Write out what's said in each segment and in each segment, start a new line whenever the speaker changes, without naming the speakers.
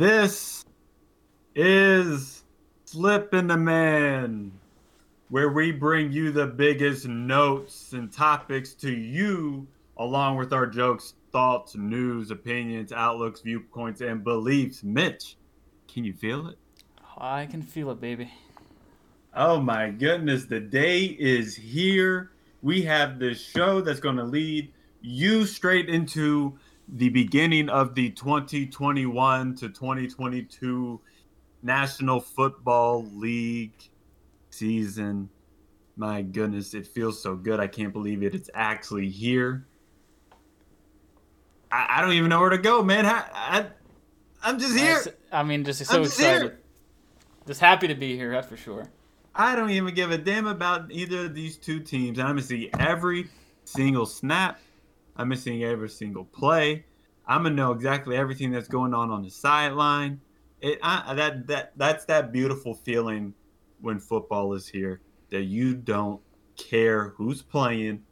This is Slip and the Man, where we bring you the biggest notes and topics to you, along with our jokes, thoughts, news, opinions, outlooks, viewpoints, and beliefs. Mitch, can you feel it?
I can feel it, baby.
Oh my goodness, the day is here. We have this show that's going to lead you straight into the beginning of the 2021 to 2022 National Football League season. My goodness, it feels so good. I can't believe it. It's actually here. I, I don't even know where to go, man. I, I, am just here.
I mean, just so just excited. Here. Just happy to be here, that's for sure.
I don't even give a damn about either of these two teams. I'm gonna see every single snap. I'm missing every single play. I'm gonna know exactly everything that's going on on the sideline. It I, that that that's that beautiful feeling when football is here that you don't care who's playing.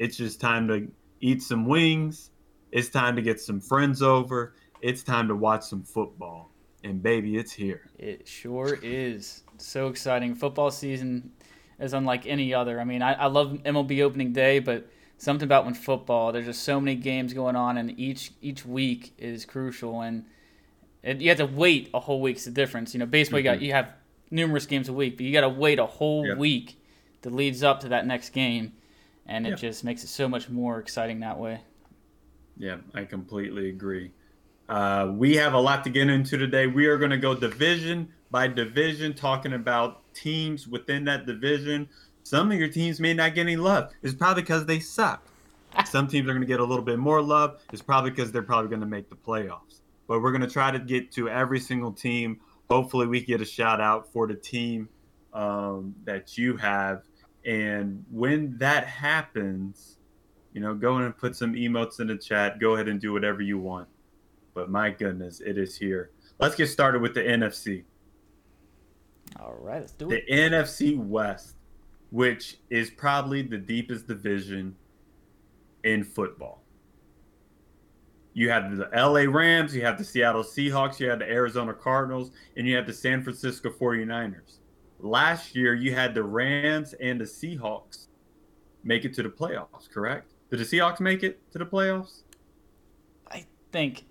It's just time to eat some wings. It's time to get some friends over. It's time to watch some football. And baby, it's here.
It sure is. So exciting. Football season is unlike any other. I mean, I, I love MLB opening day, but something about when football, there's just so many games going on, and each each week is crucial. And it, you have to wait a whole week's the difference. You know, baseball, mm-hmm. you got mm-hmm. you have numerous games a week, but you got to wait a whole yep. week that leads up to that next game, and it yep. just makes it so much more exciting that way.
Yeah, I completely agree. Uh, we have a lot to get into today. We are going to go division by division, talking about teams within that division. Some of your teams may not get any love. It's probably because they suck. Some teams are going to get a little bit more love. It's probably because they're probably going to make the playoffs. But we're going to try to get to every single team. Hopefully, we get a shout out for the team um, that you have. And when that happens, you know, go in and put some emotes in the chat. Go ahead and do whatever you want. But my goodness, it is here. Let's get started with the NFC.
All right, let's do
the
it.
The NFC West, which is probably the deepest division in football. You have the LA Rams, you have the Seattle Seahawks, you have the Arizona Cardinals, and you have the San Francisco 49ers. Last year, you had the Rams and the Seahawks make it to the playoffs, correct? Did the Seahawks make it to the playoffs?
I think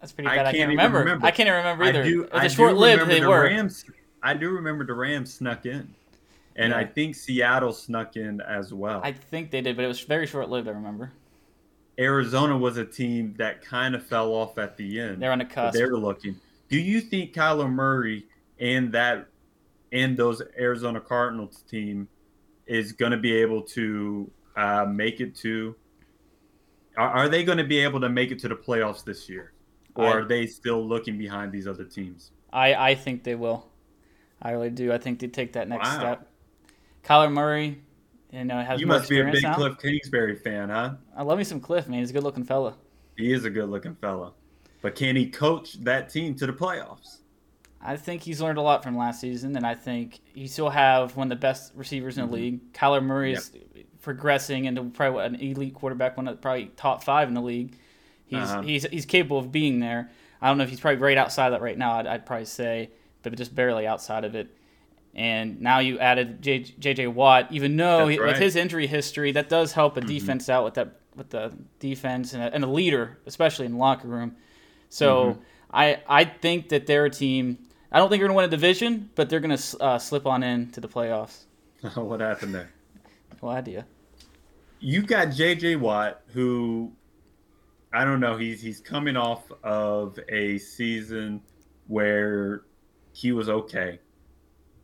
that's pretty bad. I can't, I can't remember. remember. I can't remember either. I do, it was short-lived. They
the
were.
Rams, I do remember the Rams snuck in, and yeah. I think Seattle snuck in as well.
I think they did, but it was very short-lived. I remember.
Arizona was a team that kind of fell off at the end.
They're on the cusp.
They were looking. Do you think Kyler Murray and that and those Arizona Cardinals team is going to be able to uh, make it to? Are, are they going to be able to make it to the playoffs this year, or I, are they still looking behind these other teams?
I I think they will. I really do. I think they take that next wow. step. Kyler Murray, you know, has
you must be a big
now.
Cliff Kingsbury fan, huh?
I love me some Cliff, man. He's a good looking fella.
He is a good looking fella, but can he coach that team to the playoffs?
I think he's learned a lot from last season, and I think he still have one of the best receivers in the mm-hmm. league. Kyler Murray is progressing into probably an elite quarterback, one of probably top five in the league. He's uh-huh. he's he's capable of being there. I don't know if he's probably right outside of that right now. I'd, I'd probably say, but just barely outside of it. And now you added J.J. Watt, even though he, right. with his injury history, that does help a mm-hmm. defense out with that with the defense and a, and a leader, especially in the locker room. So mm-hmm. I I think that they're a team I don't think they're going to win a division, but they're going to uh, slip on in to the playoffs.
what happened there?
No idea.
You got J.J. Watt, who I don't know. He's he's coming off of a season where he was okay,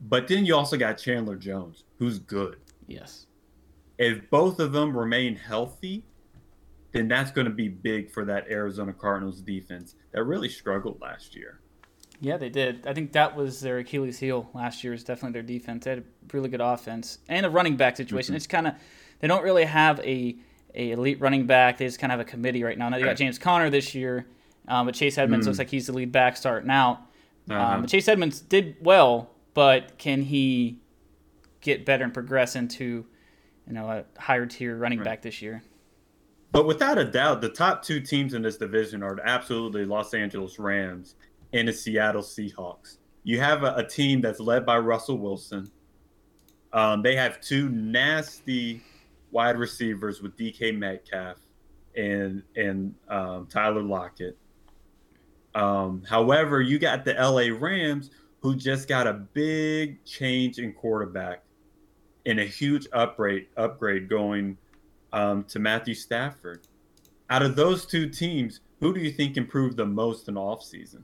but then you also got Chandler Jones, who's good.
Yes.
If both of them remain healthy, then that's going to be big for that Arizona Cardinals defense that really struggled last year.
Yeah, they did. I think that was their Achilles heel last year. Is definitely their defense. They had a really good offense and a running back situation. Mm-hmm. It's kind of they don't really have a a elite running back. They just kind of have a committee right now. Now they got James Conner this year, um, but Chase Edmonds mm. looks like he's the lead back starting out. Uh-huh. Um, but Chase Edmonds did well, but can he get better and progress into you know a higher tier running right. back this year?
But without a doubt, the top two teams in this division are absolutely Los Angeles Rams and the Seattle Seahawks. You have a, a team that's led by Russell Wilson. Um, they have two nasty wide receivers with DK Metcalf and and um, Tyler Lockett. Um, however, you got the LA Rams who just got a big change in quarterback and a huge upgrade upgrade going um, to Matthew Stafford. Out of those two teams, who do you think improved the most in offseason?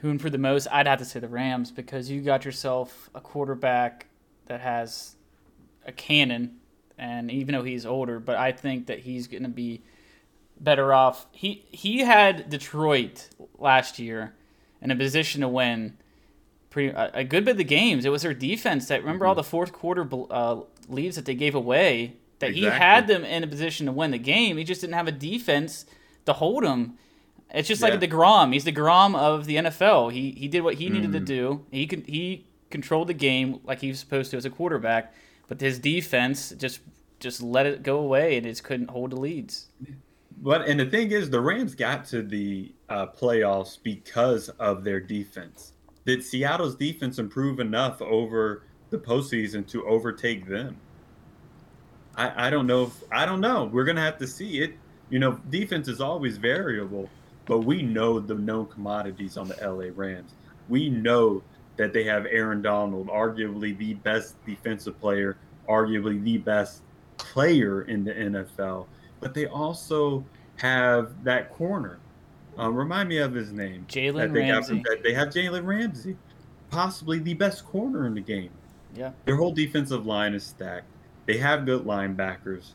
Who improved the most? I'd have to say the Rams because you got yourself a quarterback that has a cannon, and even though he's older, but I think that he's going to be better off. He he had Detroit last year in a position to win pretty a, a good bit of the games. It was their defense that remember mm-hmm. all the fourth quarter uh, leads that they gave away. That exactly. he had them in a position to win the game. He just didn't have a defense to hold them. It's just yeah. like deGrom. He's the Grom of the NFL. He he did what he needed mm-hmm. to do. He could he controlled the game like he was supposed to as a quarterback, but his defense just just let it go away and just couldn't hold the leads.
But and the thing is, the Rams got to the uh, playoffs because of their defense. Did Seattle's defense improve enough over the postseason to overtake them? I, I don't know. If, I don't know. We're gonna have to see it. You know, defense is always variable, but we know the known commodities on the LA Rams. We know that they have Aaron Donald, arguably the best defensive player, arguably the best player in the NFL but they also have that corner. Um, remind me of his name.
Jalen Ramsey.
Got, they have Jalen Ramsey, possibly the best corner in the game.
Yeah.
Their whole defensive line is stacked. They have good linebackers.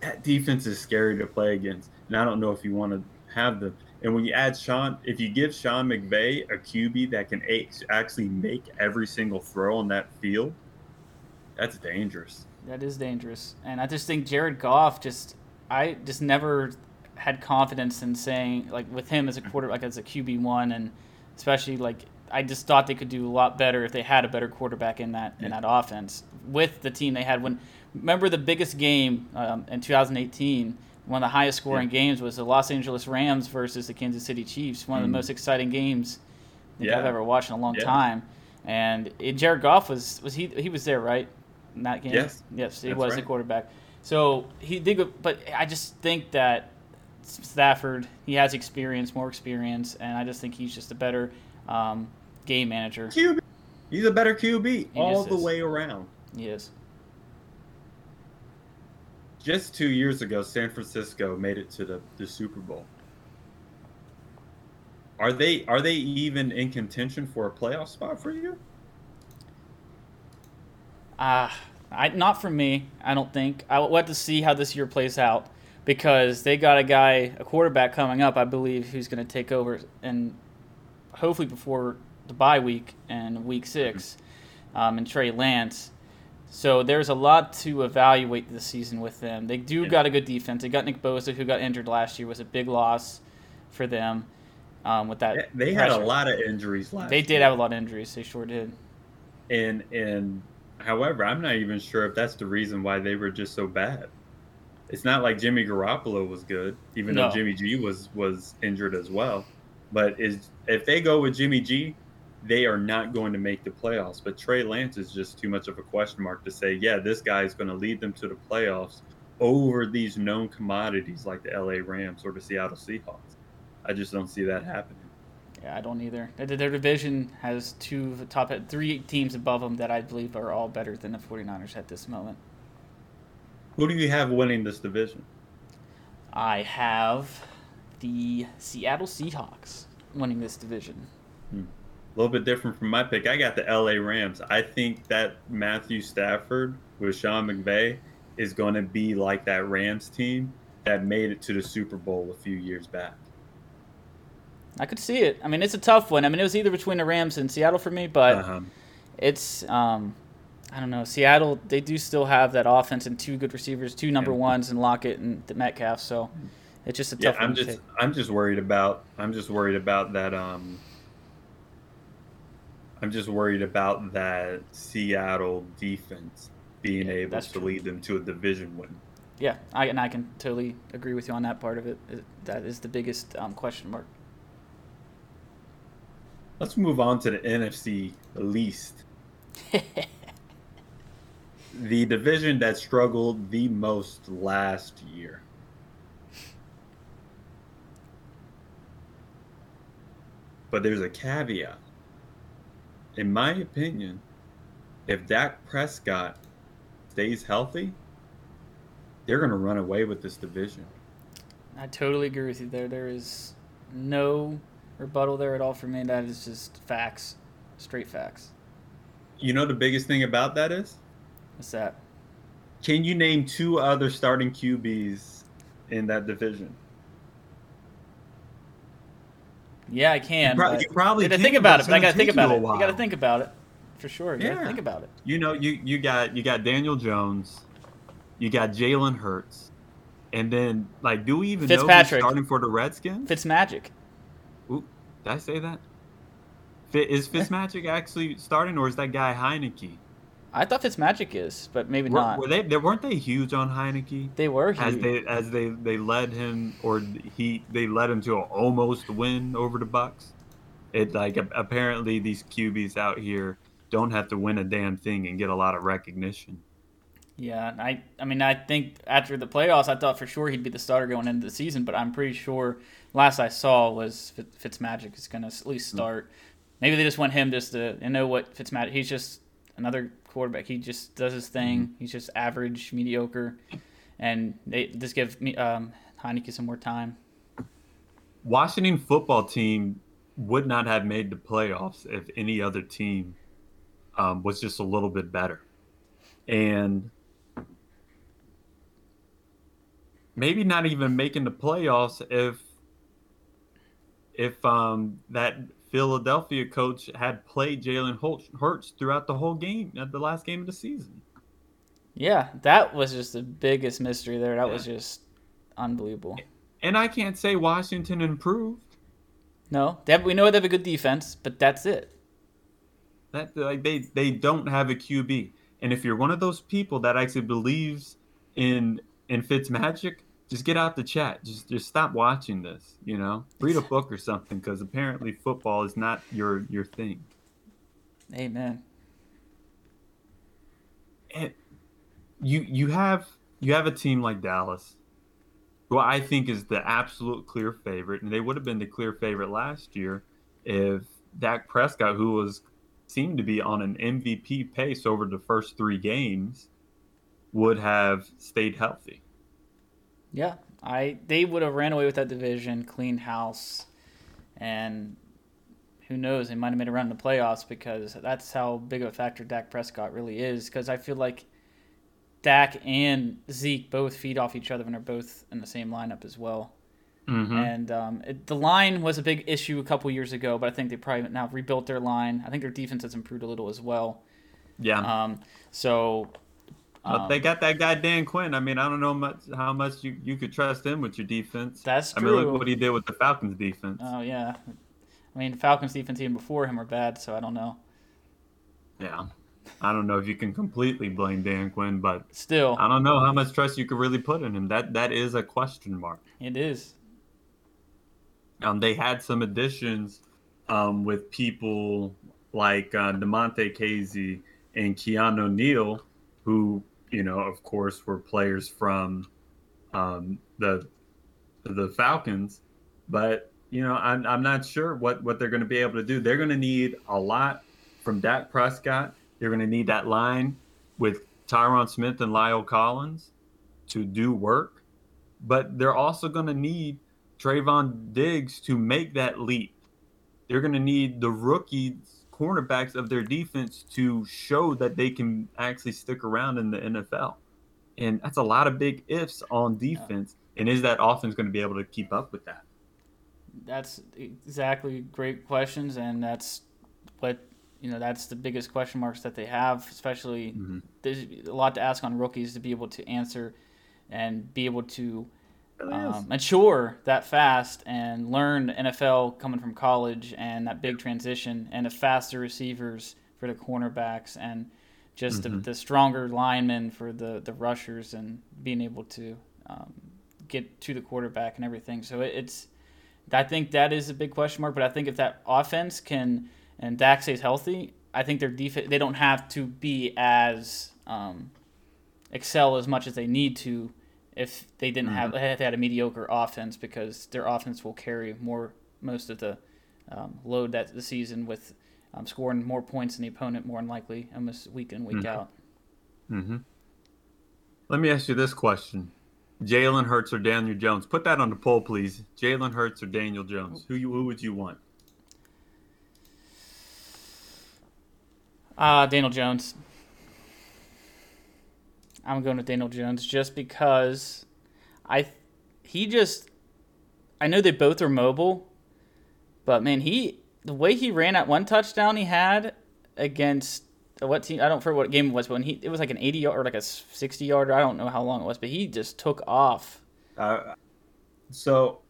That defense is scary to play against, and I don't know if you want to have them. And when you add Sean, if you give Sean McVay a QB that can actually make every single throw on that field, that's dangerous.
That is dangerous, and I just think Jared Goff just I just never had confidence in saying like with him as a quarter like as a QB one and especially like I just thought they could do a lot better if they had a better quarterback in that yeah. in that offense with the team they had when remember the biggest game um, in 2018 one of the highest scoring yeah. games was the Los Angeles Rams versus the Kansas City Chiefs one of the mm. most exciting games I yeah. I've ever watched in a long time and it, Jared Goff was was he he was there right in that game
yes
yes he That's was right. the quarterback so he did, but I just think that Stafford he has experience, more experience, and I just think he's just a better um, game manager.
QB. He's a better QB he all the is. way around.
He is.
Just two years ago, San Francisco made it to the, the Super Bowl. Are they are they even in contention for a playoff spot for you?
Ah, uh, I, not for me, I don't think. I will have to see how this year plays out because they got a guy, a quarterback coming up, I believe, who's going to take over and hopefully before the bye week and week six, um, and Trey Lance. So there's a lot to evaluate this season with them. They do yeah. got a good defense. They got Nick Bosa, who got injured last year, was a big loss for them. Um, with that,
they had a lot of injuries last.
They did
year.
have a lot of injuries. They sure did.
And and However, I'm not even sure if that's the reason why they were just so bad. It's not like Jimmy Garoppolo was good, even no. though Jimmy G was was injured as well. But is if they go with Jimmy G, they are not going to make the playoffs. But Trey Lance is just too much of a question mark to say, yeah, this guy is going to lead them to the playoffs over these known commodities like the LA Rams or the Seattle Seahawks. I just don't see that happening.
Yeah, I don't either. Their division has two top three teams above them that I believe are all better than the 49ers at this moment.
Who do you have winning this division?
I have the Seattle Seahawks winning this division.
Hmm. A little bit different from my pick. I got the LA Rams. I think that Matthew Stafford with Sean McVay is going to be like that Rams team that made it to the Super Bowl a few years back.
I could see it. I mean, it's a tough one. I mean, it was either between the Rams and Seattle for me, but uh-huh. it's um, I don't know. Seattle they do still have that offense and two good receivers, two number yeah. ones, and Lockett and the Metcalf. So it's just a tough.
Yeah, I'm just I'm just worried about I'm just worried about that. Um, I'm just worried about that Seattle defense being yeah, able to true. lead them to a division win.
yeah, I and I can totally agree with you on that part of it. That is the biggest um, question mark.
Let's move on to the NFC least. the division that struggled the most last year. But there's a caveat. In my opinion, if Dak Prescott stays healthy, they're going to run away with this division.
I totally agree with you there. There is no rebuttal there at all for me. That is just facts, straight facts.
You know the biggest thing about that is?
What's that?
Can you name two other starting QBs in that division?
Yeah, I can.
You, pro- you probably
can, think about it. But I gotta think about it. You gotta think about it for sure. You yeah. think about it.
You know, you you got you got Daniel Jones, you got Jalen Hurts, and then like, do we even know who's starting for the Redskins?
Fitzmagic.
Did I say that? Is Fitzmagic actually starting, or is that guy Heinicke?
I thought Fitzmagic is, but maybe
were,
not.
Were they? They weren't they huge on Heinicke?
They were huge.
as they as they they led him, or he they led him to an almost win over the Bucs. It like apparently these QBs out here don't have to win a damn thing and get a lot of recognition.
Yeah, I I mean I think after the playoffs, I thought for sure he'd be the starter going into the season, but I'm pretty sure last I saw was Fitzmagic is going to at least hmm. start. Mm-hmm. Maybe they just want him just to and know what Fitzmagic. He's just another quarterback. He just does his thing. Mm-hmm. He's just average, mediocre, and they just give me um, Heinicke some more time.
Washington football team would not have made the playoffs if any other team um, was just a little bit better, and maybe not even making the playoffs if if um, that Philadelphia coach had played Jalen Hurts throughout the whole game at the last game of the season.
Yeah, that was just the biggest mystery there. That yeah. was just unbelievable.
And I can't say Washington improved.
No, they have, we know they have a good defense, but that's it.
That like they they don't have a QB, and if you're one of those people that actually believes in in Fitz magic, just get out the chat. Just just stop watching this. You know, read a book or something because apparently football is not your your thing.
Amen.
And you you have you have a team like Dallas, who I think is the absolute clear favorite, and they would have been the clear favorite last year if Dak Prescott, who was seemed to be on an MVP pace over the first three games, would have stayed healthy.
Yeah, I they would have ran away with that division, cleaned house, and who knows? They might have made a run in the playoffs because that's how big of a factor Dak Prescott really is. Because I feel like Dak and Zeke both feed off each other and are both in the same lineup as well. Mm-hmm. And um, it, the line was a big issue a couple years ago, but I think they probably now rebuilt their line. I think their defense has improved a little as well.
Yeah.
Um, so
um, they got that guy Dan Quinn. I mean, I don't know much how much you, you could trust him with your defense.
That's true.
I mean, look what he did with the Falcons defense.
Oh yeah, I mean, Falcons defense even before him were bad, so I don't know.
Yeah, I don't know if you can completely blame Dan Quinn, but
still,
I don't know how much trust you could really put in him. That that is a question mark.
It is.
Um, they had some additions, um, with people like uh, Damontae Kazee and Keanu Neal, who you know, of course, were players from um, the the Falcons, but you know, I'm I'm not sure what what they're going to be able to do. They're going to need a lot from Dak Prescott. They're going to need that line with Tyron Smith and La'el Collins to do work, but they're also going to need Trevon Diggs to make that leap. They're going to need the rookies cornerbacks of their defense to show that they can actually stick around in the NFL. And that's a lot of big ifs on defense. And is that offense going to be able to keep up with that?
That's exactly great questions, and that's what you know. That's the biggest question marks that they have. Especially, mm-hmm. there's a lot to ask on rookies to be able to answer and be able to um, mature that fast and learn NFL coming from college and that big transition and the faster receivers for the cornerbacks and just mm-hmm. the, the, stronger linemen for the the rushers and being able to um, get to the quarterback and everything. So it, it's I think that is a big question mark. But I think if that offense can and Dak stays healthy, I think their defense they don't have to be as um, excel as much as they need to if they didn't mm-hmm. have if they had a mediocre offense because their offense will carry more most of the um, load that the season with um, scoring more points than the opponent more than likely almost week in week mm-hmm. out.
Mm-hmm. Let me ask you this question: Jalen Hurts or Daniel Jones? Put that on the poll, please. Jalen Hurts or Daniel Jones? Who you, who would you want?
Uh, Daniel Jones. I'm going with Daniel Jones just because I he just I know they both are mobile, but man, he the way he ran at one touchdown he had against what team I don't remember what game it was, but when he it was like an 80 yard or like a 60 yarder. I don't know how long it was, but he just took off.
Uh, so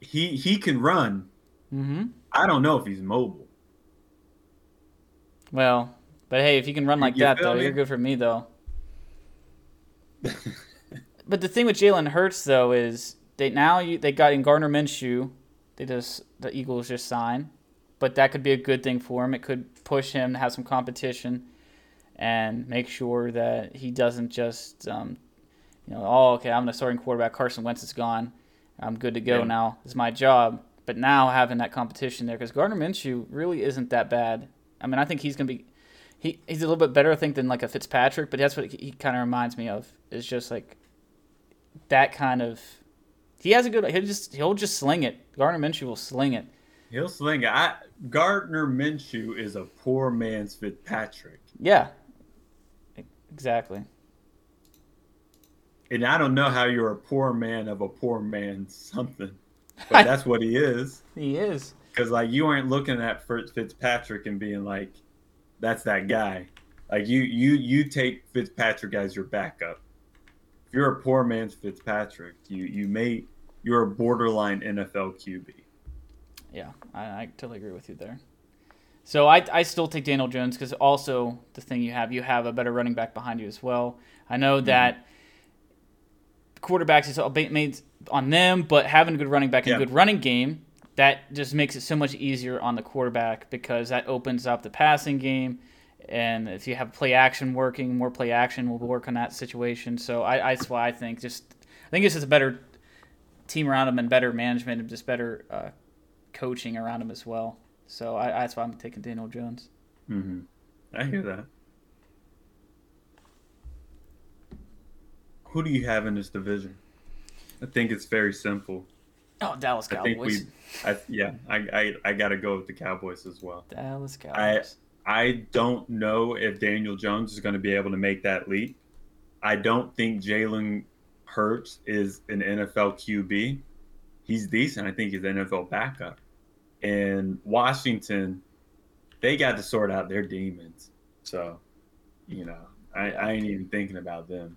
he he can run.
Mm-hmm.
I don't know if he's mobile.
Well, but hey, if you can run like you that though, me? you're good for me though. but the thing with Jalen Hurts though is they now you, they got in Gardner Minshew. They just the Eagles just signed, but that could be a good thing for him. It could push him to have some competition and make sure that he doesn't just um, you know oh okay I'm the starting quarterback Carson Wentz is gone I'm good to go yeah. now it's my job. But now having that competition there because Gardner Minshew really isn't that bad. I mean I think he's gonna be he, he's a little bit better I think than like a Fitzpatrick, but that's what he, he kind of reminds me of. Is just like that kind of. He has a good. He'll just he'll just sling it. Gardner Minshew will sling it.
He'll sling it. I, Gardner Minshew is a poor man's Fitzpatrick.
Yeah. Exactly.
And I don't know how you're a poor man of a poor man something, but that's what he is.
He is.
Because like you aren't looking at Fitzpatrick and being like, that's that guy. Like you you you take Fitzpatrick as your backup. If you're a poor man's Fitzpatrick, you you may you're a borderline NFL QB.
Yeah, I, I totally agree with you there. So I, I still take Daniel Jones because also the thing you have you have a better running back behind you as well. I know mm-hmm. that quarterbacks is all made on them, but having a good running back and yeah. a good running game that just makes it so much easier on the quarterback because that opens up the passing game. And if you have play action working, more play action will work on that situation. So I, that's why I think just I think it's just a better team around him and better management and just better uh, coaching around him as well. So I, that's why I'm taking Daniel Jones.
Mm-hmm. I hear that. Who do you have in this division? I think it's very simple.
Oh, Dallas Cowboys. I we
I, yeah, I, I, I got to go with the Cowboys as well.
Dallas Cowboys.
I, I don't know if Daniel Jones is going to be able to make that leap. I don't think Jalen Hurts is an NFL QB. He's decent. I think he's an NFL backup. And Washington, they got to sort out their demons. So, you know, I, I ain't even thinking about them.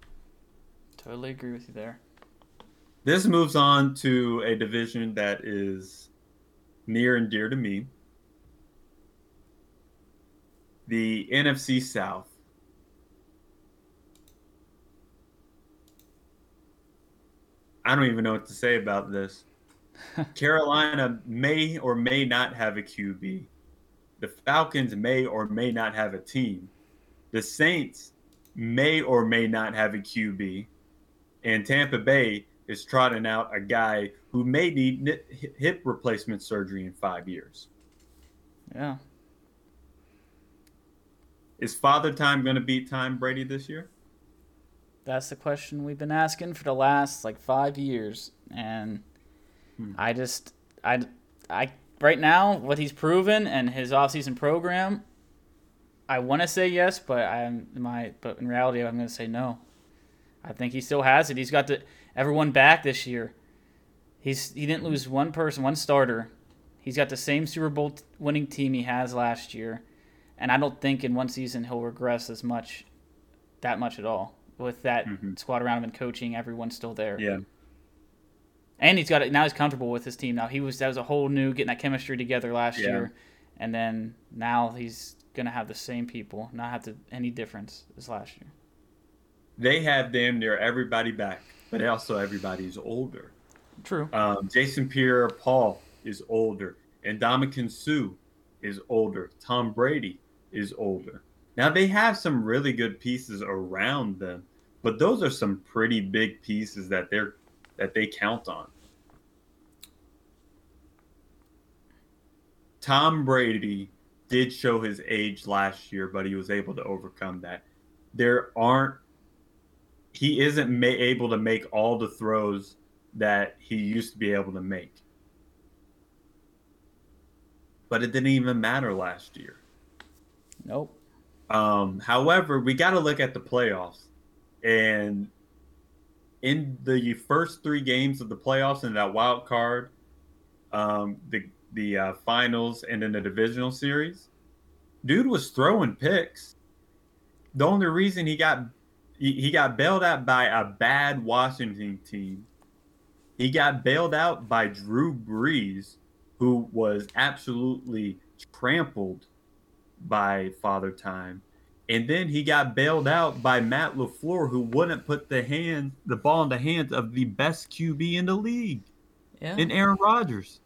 Totally agree with you there.
This moves on to a division that is near and dear to me. The NFC South. I don't even know what to say about this. Carolina may or may not have a QB. The Falcons may or may not have a team. The Saints may or may not have a QB. And Tampa Bay is trotting out a guy who may need hip replacement surgery in five years.
Yeah.
Is Father Time going to beat Tom Brady this year?
That's the question we've been asking for the last like five years, and hmm. I just I I right now what he's proven and his offseason program, I want to say yes, but I'm my but in reality I'm going to say no. I think he still has it. He's got the everyone back this year. He's he didn't lose one person, one starter. He's got the same Super Bowl winning team he has last year, and I don't think in one season he'll regress as much, that much at all. With that mm-hmm. squad around him and coaching, everyone's still there.
Yeah.
And he's got it now. He's comfortable with his team now. He was that was a whole new getting that chemistry together last yeah. year, and then now he's going to have the same people, not have to any difference as last year.
They have damn near everybody back, but also everybody's older.
True.
Um, Jason Pierre-Paul is older, and Ndamukong Suh is older. Tom Brady is older. Now they have some really good pieces around them, but those are some pretty big pieces that they're that they count on. Tom Brady did show his age last year, but he was able to overcome that. There aren't he isn't ma- able to make all the throws that he used to be able to make. But it didn't even matter last year.
Nope.
Um, however, we got to look at the playoffs. And in the first three games of the playoffs and that wild card, um, the the uh, finals and then the divisional series, dude was throwing picks. The only reason he got he, he got bailed out by a bad Washington team. He got bailed out by Drew Brees, who was absolutely trampled by Father Time. And then he got bailed out by Matt LaFleur, who wouldn't put the hand the ball in the hands of the best QB in the league.
Yeah.
In Aaron Rodgers.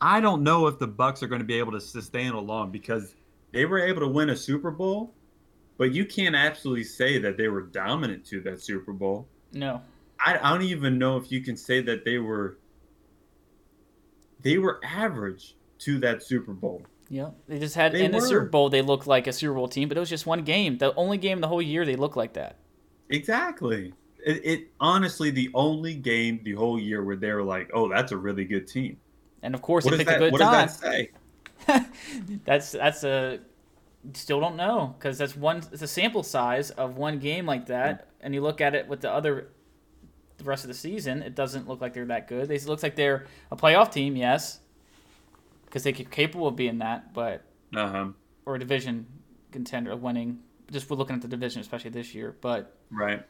I don't know if the Bucs are going to be able to sustain along because they were able to win a Super Bowl, but you can't absolutely say that they were dominant to that Super Bowl.
No.
I, I don't even know if you can say that they were they were average to that Super Bowl.
Yeah, they just had
They
in the. Super Bowl. They looked like a Super Bowl team, but it was just one game. The only game the whole year they looked like that.
Exactly. It, it honestly the only game the whole year where they were like, "Oh, that's a really good team."
And of course,
What
they picked
that
a good
What
time.
does that say?
that's that's a still don't know because that's one. It's a sample size of one game like that, and you look at it with the other, the rest of the season. It doesn't look like they're that good. They it looks like they're a playoff team, yes, because they're capable of being that, but
Uh huh.
or a division contender of winning. Just we're looking at the division, especially this year, but.
Right.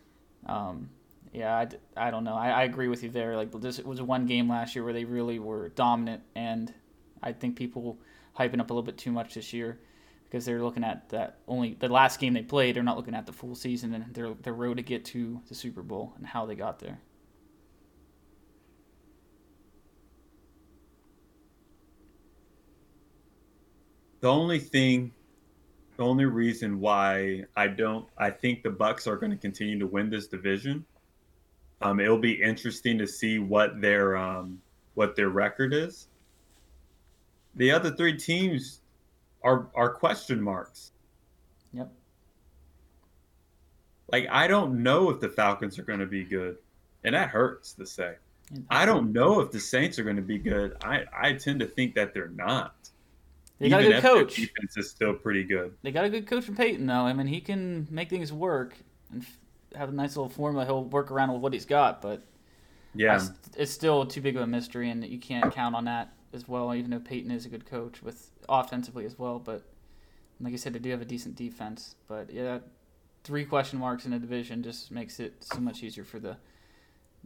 Um, yeah, I don't know. I, I agree with you there. Like this was one game last year where they really were dominant, and I think people hyping up a little bit too much this year because they're looking at that only the last game they played. They're not looking at the full season and their their road to get to the Super Bowl and how they got there.
The only thing, the only reason why I don't, I think the Bucs are going to continue to win this division. Um, it'll be interesting to see what their um, what their record is. The other three teams are are question marks.
Yep.
Like I don't know if the Falcons are going to be good, and that hurts to say. I don't know if the Saints are going to be good. I I tend to think that they're not.
They got a good coach.
Defense is still pretty good.
They got a good coach from Payton though. I mean, he can make things work and have a nice little formula. He'll work around with what he's got, but
Yeah.
It's still too big of a mystery, and you can't count on that as well. Even though Payton is a good coach with offensively as well, but like I said, they do have a decent defense. But yeah, three question marks in a division just makes it so much easier for the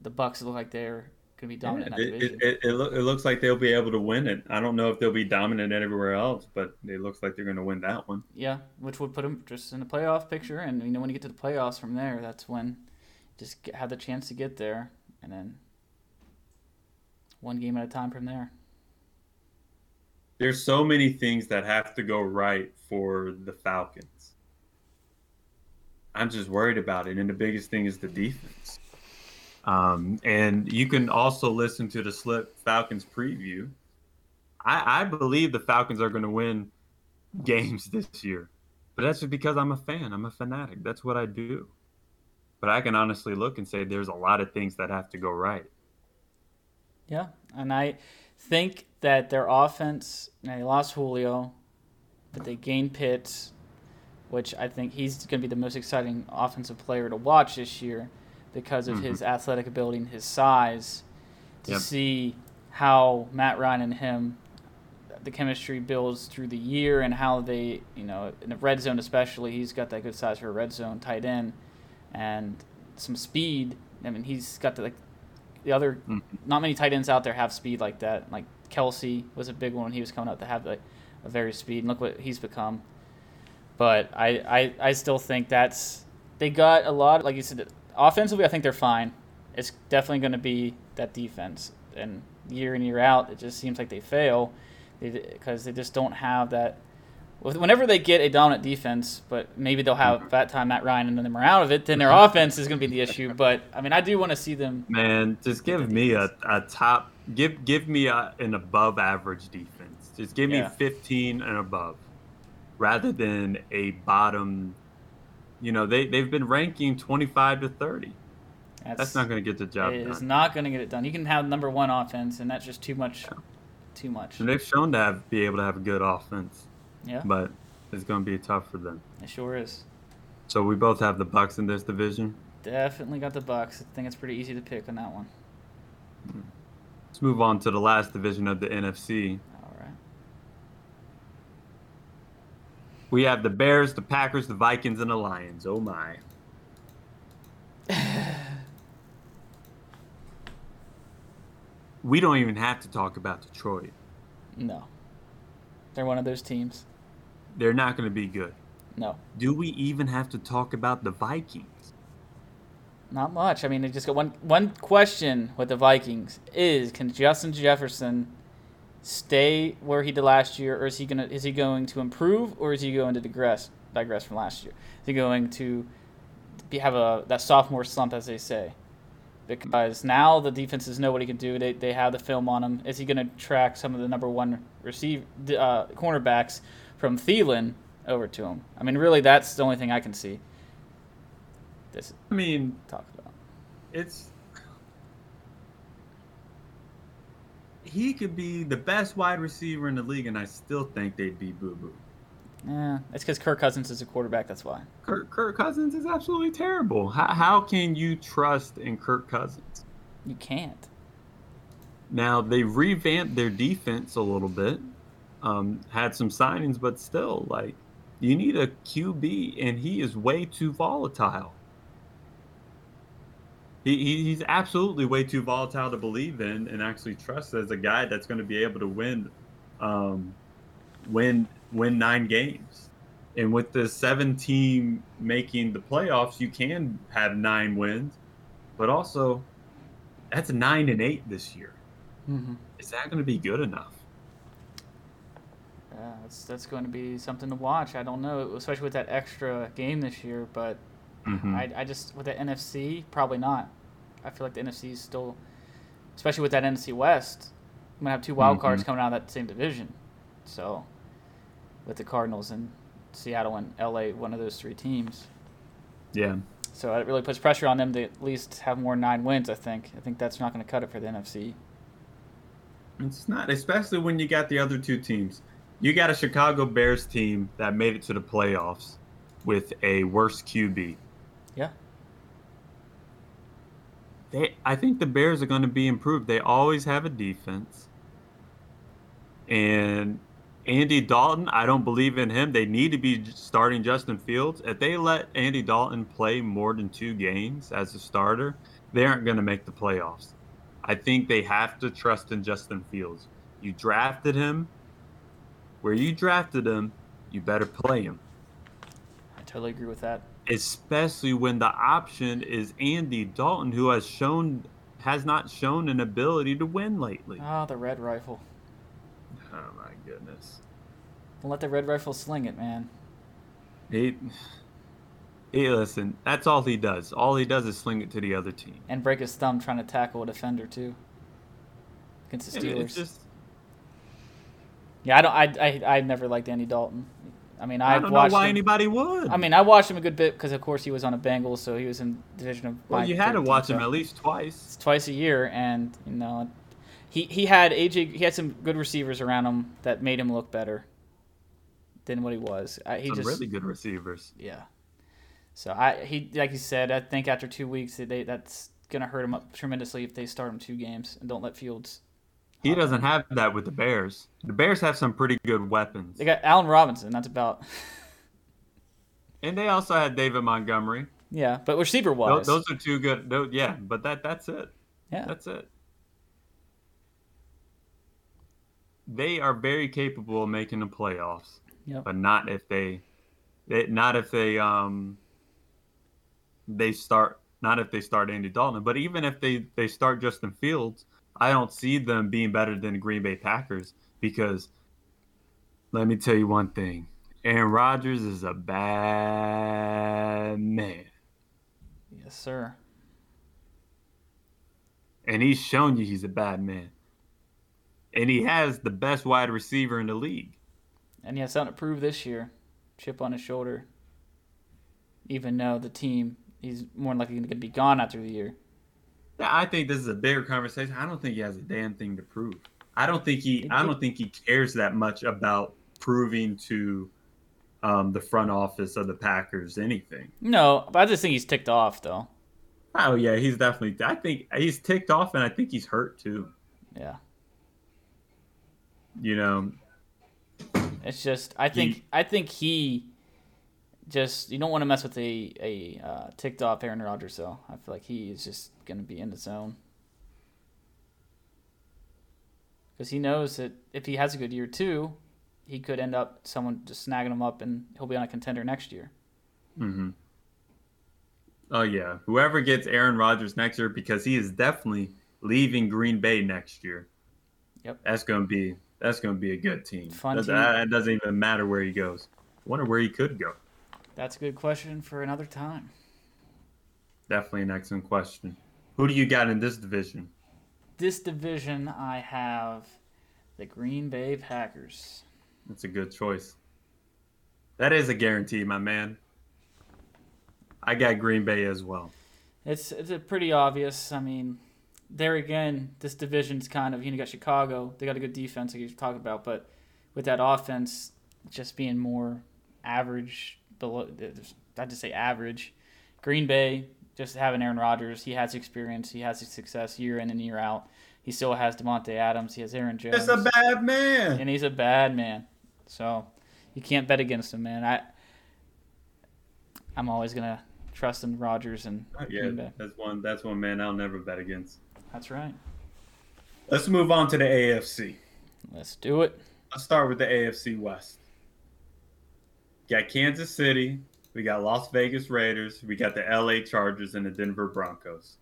the Bucs to look like they're going to be dominant in
it,
division.
it, it, it, it looks like they'll be able to win it. I don't know if they'll be dominant everywhere else, but it looks like they're going to win that one.
yeah, which would put them just in the playoff picture, and you know when you get to the playoffs from there, that's when you just have the chance to get there, and then one game at a time from there.
There's so many things that have to go right for the Falcons. I'm just worried about it, and the biggest thing is the defense. Um, and you can also listen to the Slip Falcons preview. I, I believe the Falcons are going to win games this year, but that's just because I'm a fan. I'm a fanatic. That's what I do. But I can honestly look and say there's a lot of things that have to go right.
Yeah, and I think that their offense, they lost Julio, but they gained Pitts, which I think he's going to be the most exciting offensive player to watch this year because of his mm-hmm. athletic ability and his size. To
Yep.
see how Matt Ryan and him, the chemistry builds through the year and how they, you know, in the red zone especially, he's got that good size for a red zone tight end and some speed. I mean, he's got the like the other
Mhm.
not many tight ends out there have speed like that. Like Kelce was a big one. He was coming up to have like a very speed, and look what he's become. But I, I, I still think that's they got a lot. Like you said, offensively, I think they're fine. It's definitely going to be that defense, and year in year out, it just seems like they fail because they, they just don't have that. Whenever they get a dominant defense, but maybe they'll have mm-hmm. that time Matt Ryan and then they're out of it, then their mm-hmm. offense is going to be the issue. But I mean, I do want to see them.
Man, just give me a, a top, give give me a, an above average defense. Just give me 15 and above, rather than a bottom. You know, they they've been ranking 25 to 30. That's, that's not going to get the job
it
done.
It's not going to get it done. You can have number one offense, and that's just too much. Yeah. Too much.
And they've shown to have, be able to have a good offense.
Yeah.
But it's going to be tough for them.
It sure is.
So we both have the Bucs in this division.
Definitely got the Bucs. I think it's pretty easy to pick on that one.
Let's move on to the last division of the NFC.
All right.
We have the Bears, the Packers, the Vikings, and the Lions. Oh my. we don't even have to talk about Detroit.
No. They're one of those teams.
They're not going to be good.
No.
Do we even have to talk about the Vikings?
Not much. I mean, they just got one one question with the Vikings is can Justin Jefferson stay where he did last year or is he going to is he going to improve or is he going to digress digress from last year? Is he going to be, have a that sophomore slump as they say? because now the defenses know what he can do. They, they have the film on him. Is he going to track some of the number one receive uh, cornerbacks from Thielen over to him? I mean, really, that's the only thing I can see. This.
I mean,
talk about.
It's he could be the best wide receiver in the league, and I still think they'd be boo boo.
Yeah, it's because Kirk Cousins is a quarterback. That's why.
Kirk, Kirk Cousins is absolutely terrible. How, how can you trust in Kirk Cousins?
You can't.
Now they revamped their defense a little bit, um, had some signings, but still, like you need a QB, and he is way too volatile. He, he's absolutely way too volatile to believe in and actually trust as a guy that's going to be able to win, um, win win nine games. And with the seven team making the playoffs, you can have nine wins, but also that's nine and eight this year.
Mm-hmm.
Is that going to be good enough?
Yeah, that's that's going to be something to watch. I don't know, especially with that extra game this year. But mm-hmm. I, I just with the NFC, probably not. I feel like the NFC is still, especially with that NFC West, I'm gonna have two wild mm-hmm. cards coming out of that same division. So with the Cardinals and Seattle and LA, one of those three teams.
Yeah.
So it really puts pressure on them to at least have more nine wins. I think. I think that's not going to cut it for the NFC.
It's not, especially when you got the other two teams. You got a Chicago Bears team that made it to the playoffs with a worse QB.
Yeah.
They, I think the Bears are going to be improved. They always have a defense, and Andy Dalton, I don't believe in him. They need to be starting Justin Fields. If they let Andy Dalton play more than two games as a starter, they aren't going to make the playoffs. I think they have to trust in Justin Fields. You drafted him. Where you drafted him, you better play him.
I totally agree with that.
Especially when the option is Andy Dalton, who has shown has not shown an ability to win lately.
Oh, the red rifle.
Oh my goodness.
Don't let the red rifle sling it, man.
He, he listen. That's all he does. All he does is sling it to the other team
and break his thumb trying to tackle a defender too. Against the Steelers. Just, yeah, I don't. I, I I never liked Andy Dalton. I mean, I
don't
know
why
him,
anybody would.
I mean, I watched him a good bit because, of course, he was on a Bengals, so he was in division of.
Well, you had to watch him at least twice.
twice a year, and you know, he he had AJ. He had some good receivers around him that made him look better than what he was. I, he
some
just
really good receivers.
Yeah. So I he like you said, I think after two weeks they that's gonna hurt him up tremendously if they start him two games and don't let Fields.
He doesn't have that with the Bears. The Bears have some pretty good weapons.
They got Allen Robinson. That's about.
and they also had David Montgomery.
Yeah, but receiver wise,
those, those, are two good. Those, yeah, but that that's it.
Yeah,
that's it. they are very capable of making the playoffs.
Yep.
But not if they, they not if they um they start not if they start Andy Dalton. But even if they they start Justin Fields, I don't see them being better than the Green Bay Packers because let me tell you one thing. Aaron Rodgers is a bad man.
Yes, sir.
And he's shown you he's a bad man. And he has the best wide receiver in the league.
And he has something to prove this year. Chip on his shoulder. Even though the team, he's more likely going to be gone after the year.
Yeah, I think this is a bigger conversation. I don't think he has a damn thing to prove. I don't think he. I don't think he cares that much about proving to um, the front office of the Packers anything.
No, but I just think he's ticked off though.
Oh yeah, he's definitely. I think he's ticked off, and I think he's hurt too.
Yeah.
You know,
it's just I think he, I think he just you don't want to mess with a a uh, ticked off Aaron Rodgers though. I feel like he is just gonna be in the zone because he knows that if he has a good year too, he could end up someone just snagging him up and he'll be on a contender next year.
Mm-hmm. Oh yeah, whoever gets Aaron Rodgers next year because he is definitely leaving Green Bay next year.
Yep,
that's gonna be that's gonna be a good team.
Fun
team. It doesn't even matter where he goes. I wonder where he could go.
That's a good question for another time.
Definitely an excellent question. Who do you got in this division?
This division, I have the Green Bay Packers.
That's a good choice. That is a guarantee, my man. I got Green Bay as well.
It's it's a pretty obvious. I mean, there again, this division's kind of you know you got Chicago. They got a good defense, like you talked about, but with that offense just being more average below, I just say average. Green Bay just having Aaron Rodgers, he has experience, he has success year in and year out. He still has Davante Adams, he has Aaron Jones.
That's a bad man,
and he's a bad man. So you can't bet against him, man. I I'm always gonna trust in Rodgers and
yeah, that's one that's one man I'll never bet against.
That's right.
Let's move on to the AFC.
Let's do it.
Let's start with the AFC West. got Kansas City, we got Las Vegas Raiders, we got the LA Chargers, and the Denver Broncos.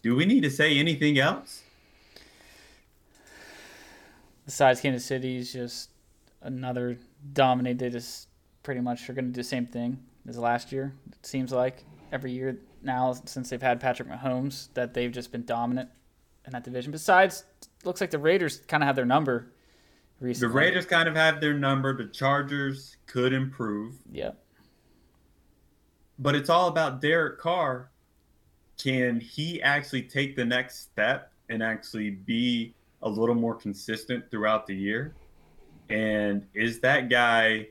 Do we need to say anything else?
Besides Kansas City is just another dominate. They just pretty much are going to do the same thing as last year. It seems like every year now since they've had Patrick Mahomes that they've just been dominant in that division. Besides, looks like the Raiders kind of have their number recently.
The Raiders kind of have their number. The Chargers could improve.
Yeah.
But it's all about Derek Carr. Can he actually take the next step and actually be a little more consistent throughout the year? And is that guy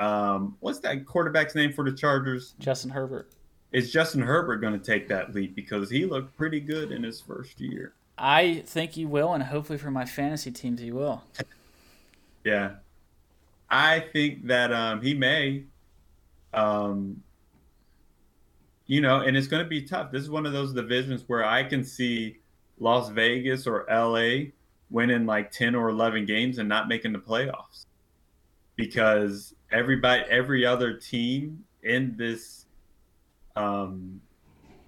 um, what's that quarterback's name for the Chargers?
Justin Herbert.
Is Justin Herbert going to take that leap because he looked pretty good in his first year?
I think he will, and hopefully for my fantasy teams, he will.
yeah, I think that um, he may. Um, you know, and it's going to be tough. This is one of those divisions where I can see Las Vegas or LA winning like 10 or 11 games and not making the playoffs because everybody, every other team in this, um,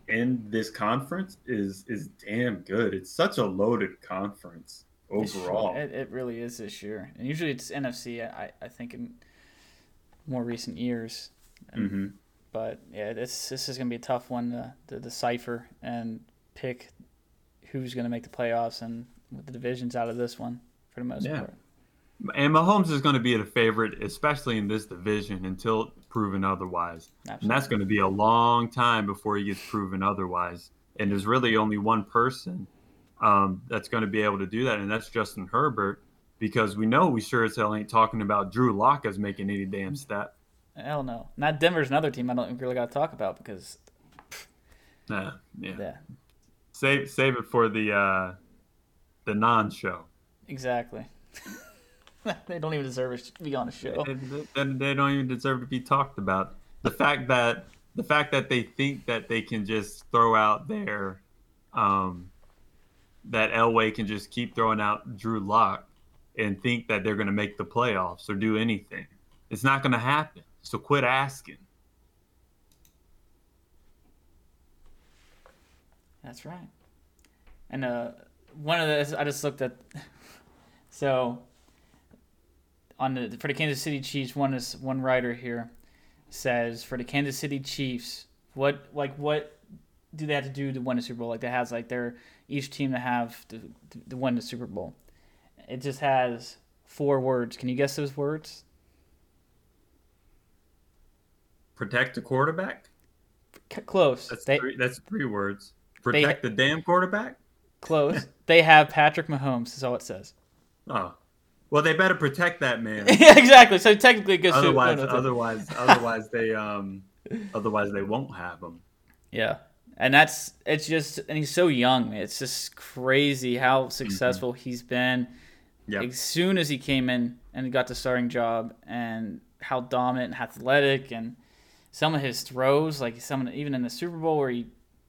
in this conference is is damn good. It's such a loaded conference overall.
It, it really is this year, and usually it's NFC. I I think in more recent years. Mm-hmm. But yeah, this this is gonna be a tough one to, to decipher and pick who's gonna make the playoffs and with the divisions out of this one for the most yeah. part.
And Mahomes is going to be a favorite, especially in this division, until proven otherwise. Absolutely. And that's going to be a long time before he gets proven otherwise. And there's really only one person um, that's going to be able to do that, and that's Justin Herbert, because we know we sure as hell ain't talking about Drew Lock as making any damn step.
Hell no. Not Denver's another team I don't really got to talk about because.
Nah, yeah. yeah. Save save it for the uh, the non-show.
Exactly. they don't even deserve to be on a show.
And they don't even deserve to be talked about. The fact that the fact that they think that they can just throw out their um, that Elway can just keep throwing out Drew Lock and think that they're going to make the playoffs or do anything. It's not going to happen. So quit asking.
That's right. And uh, one of the I just looked at so on the for the Kansas City Chiefs, one is one writer here says for the Kansas City Chiefs, what like what do they have to do to win a Super Bowl? Like that has like their each team to have to, to win the Super Bowl. It just has four words. Can you guess those words?
Protect the quarterback.
C- close.
That's
they,
three, that's three words. Protect they, the damn quarterback.
Close. they have Patrick Mahomes. Is all it says.
Oh, well, they better protect that man.
yeah, exactly. So technically, it goes
otherwise, no, no, otherwise, otherwise they um, otherwise they won't have him.
Yeah, and that's it's just and he's so young. It's just crazy how successful mm-hmm. he's been. Yep. As soon as he came in and got the starting job, and how dominant and athletic, and some of his throws, like some even in the Super Bowl where he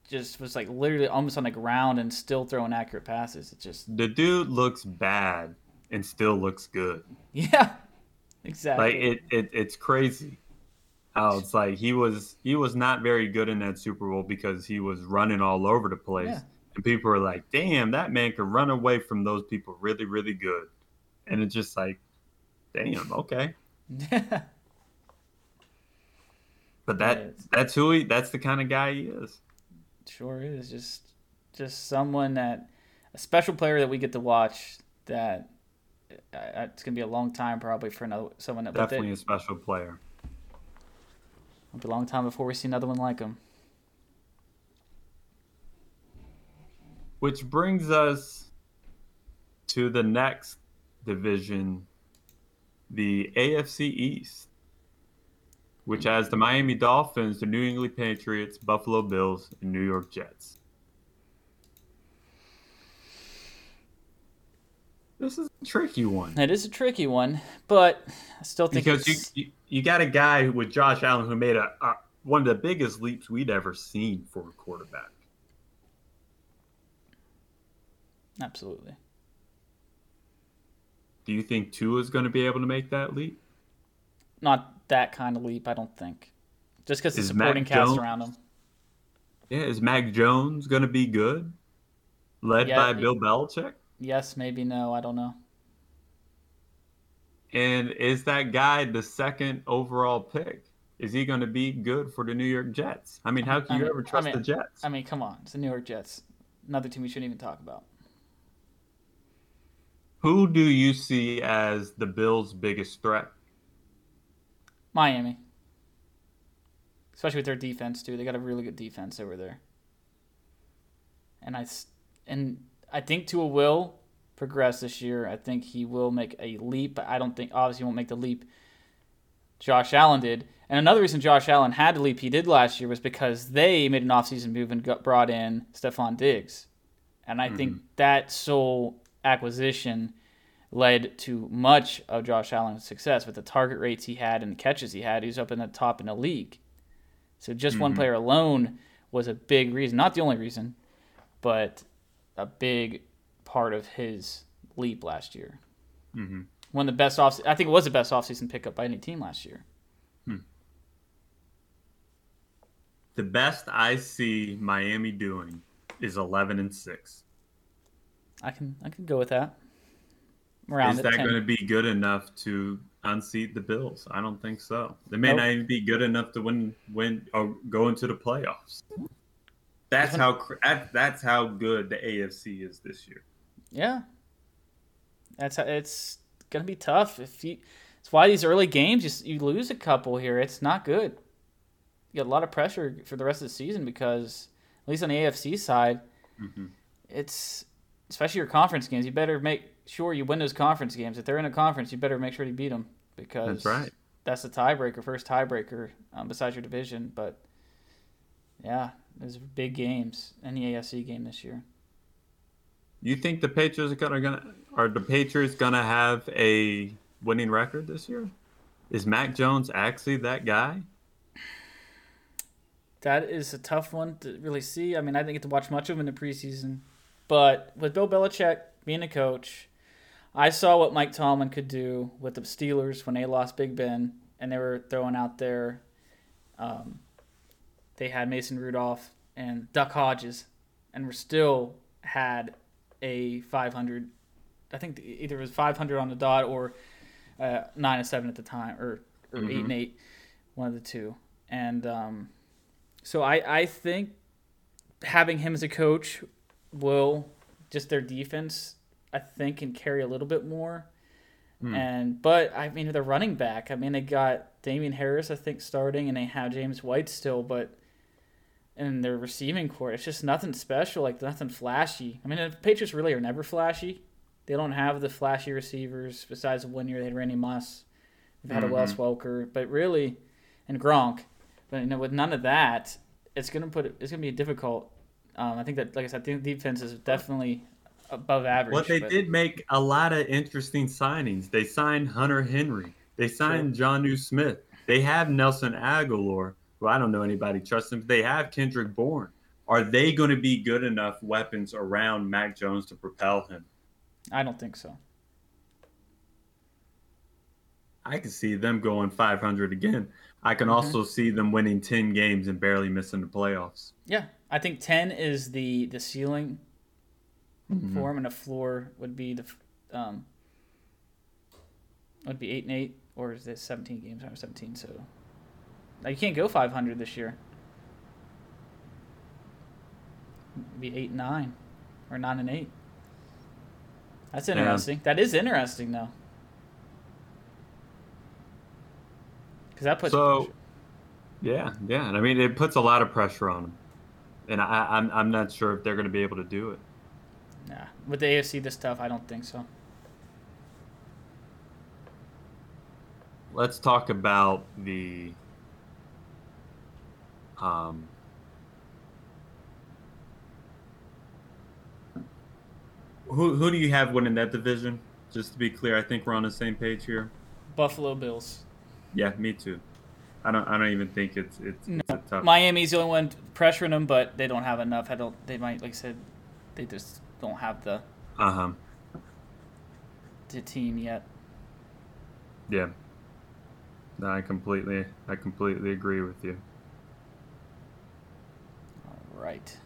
just was like literally almost on the ground and still throwing accurate passes. It just
the dude looks bad and still looks good.
Yeah, exactly.
Like it, it it's crazy how it's like he was he was not very good in that Super Bowl because he was running all over the place. Yeah. And people are like, damn, that man could run away from those people really, really good. And it's just like, damn, okay. but that that's who he that's the kind of guy he is.
Sure is. Just just someone that a special player that we get to watch that uh, uh, it's gonna be a long time probably for another someone that
definitely a special player.
It'll be a long time before we see another one like him.
Which brings us to the next division, the AFC East, which has the Miami Dolphins, the New England Patriots, Buffalo Bills, and New York Jets. This is a tricky one.
It is a tricky one, but I still think
because you, you, you got a guy with Josh Allen who made a, a one of the biggest leaps we'd ever seen for a quarterback.
Absolutely.
Do you think Tua is going to be able to make that leap?
Not that kind of leap, I don't think. Just because the supporting Mac cast Jones, around him.
Yeah, is Mac Jones going to be good? Led yeah, by Bill Belichick?
Yes, maybe no. I don't know.
And is that guy the second overall pick? Is he going to be good for the New York Jets? I mean, how can I you mean, ever trust
I mean,
the Jets?
I mean, come on, it's the New York Jets. Another team we shouldn't even talk about.
Who do you see as the Bills' biggest threat?
Miami. Especially with their defense too. They got a really good defense over there. And I and I think Tua will progress this year. I think he will make a leap. I don't think obviously he won't make the leap Josh Allen did. And another reason Josh Allen had to leap he did last year was because they made an offseason move and got, brought in Stefon Diggs. And I mm-hmm. think that sole acquisition led to much of Josh Allen's success with the target rates he had and the catches he had. He was up in the top in the league. So just mm-hmm. one player alone was a big reason, not the only reason, but a big part of his leap last year. Mm-hmm. One of the best off. I think it was the best offseason pickup by any team last year. Hmm.
The best I see Miami doing is eleven and six.
I can I can go with that.
Around is that going to be good enough to unseat the Bills? I don't think so. They may nope. not even be good enough to win win or go into the playoffs. That's how that's how good the AFC is this year.
Yeah, that's how, it's gonna be tough. If you, it's why these early games you, you lose a couple here. It's not good. You got a lot of pressure for the rest of the season because at least on the AFC side, mm-hmm. it's especially your conference games. You better make sure you win those conference games. If they're in a conference, you better make sure you beat them because
that's right.
That's the tiebreaker, first tiebreaker um, besides your division. But yeah, there's big games in the AFC game this year.
You think the Patriots are gonna, gonna are the Patriots gonna have a winning record this year? Is Mac Jones actually that guy?
That is a tough one to really see. I mean, I didn't get to watch much of him in the preseason, but with Bill Belichick being a coach, I saw what Mike Tomlin could do with the Steelers when they lost Big Ben and they were throwing out there. Um, they had Mason Rudolph and Duck Hodges, and were still had a 500. I think either it was 500 on the dot or uh, nine and seven at the time, or or mm-hmm. eight and eight, one of the two. And um, so I I think having him as a coach will just their defense I think can carry a little bit more. Hmm. And but I mean the running back. I mean they got Damien Harris I think starting, and they have James White still, but in their receiving court, it's just nothing special, like nothing flashy. I mean the Patriots really are never flashy. They don't have the flashy receivers besides one year they had Randy Moss. They've had mm-hmm. a Wes Welker, but really, and Gronk. But you know, with none of that, it's gonna put it's gonna be difficult. Um, I think that, like I said, the defense is definitely above average.
Well, they but... did make a lot of interesting signings. They signed Hunter Henry. They signed sure. Jonnu Smith. They have Nelson Agholor, who I don't know anybody trusts him. They have Kendrick Bourne. Are they going to be good enough weapons around Mac Jones to propel him?
I don't think so.
I can see them going 500 again. I can mm-hmm. also see them winning 10 games and barely missing the playoffs.
Yeah, I think 10 is the the ceiling mm-hmm. for him, and a floor would be the um would be eight and eight, or is it 17 games? I'm 17, so now you can't go 500 this year. It'd be eight and nine, or nine and eight. That's interesting. Yeah. That is interesting, though. Because that puts.
So, yeah, yeah, and I mean it puts a lot of pressure on them, and I, I'm I'm not sure if they're going to be able to do it.
Nah, with the AFC this tough, I don't think so.
Let's talk about the um, who who do you have winning that division? Just to be clear, I think we're on the same page here.
Buffalo Bills.
Yeah, me too. I don't. I don't even think it's it's, no. it's tough.
Miami's the only one pressuring them, but they don't have enough. I don't. They might, like I said, they just don't have the
uh huh
the team yet.
Yeah. No, I completely I completely agree with you.
All right.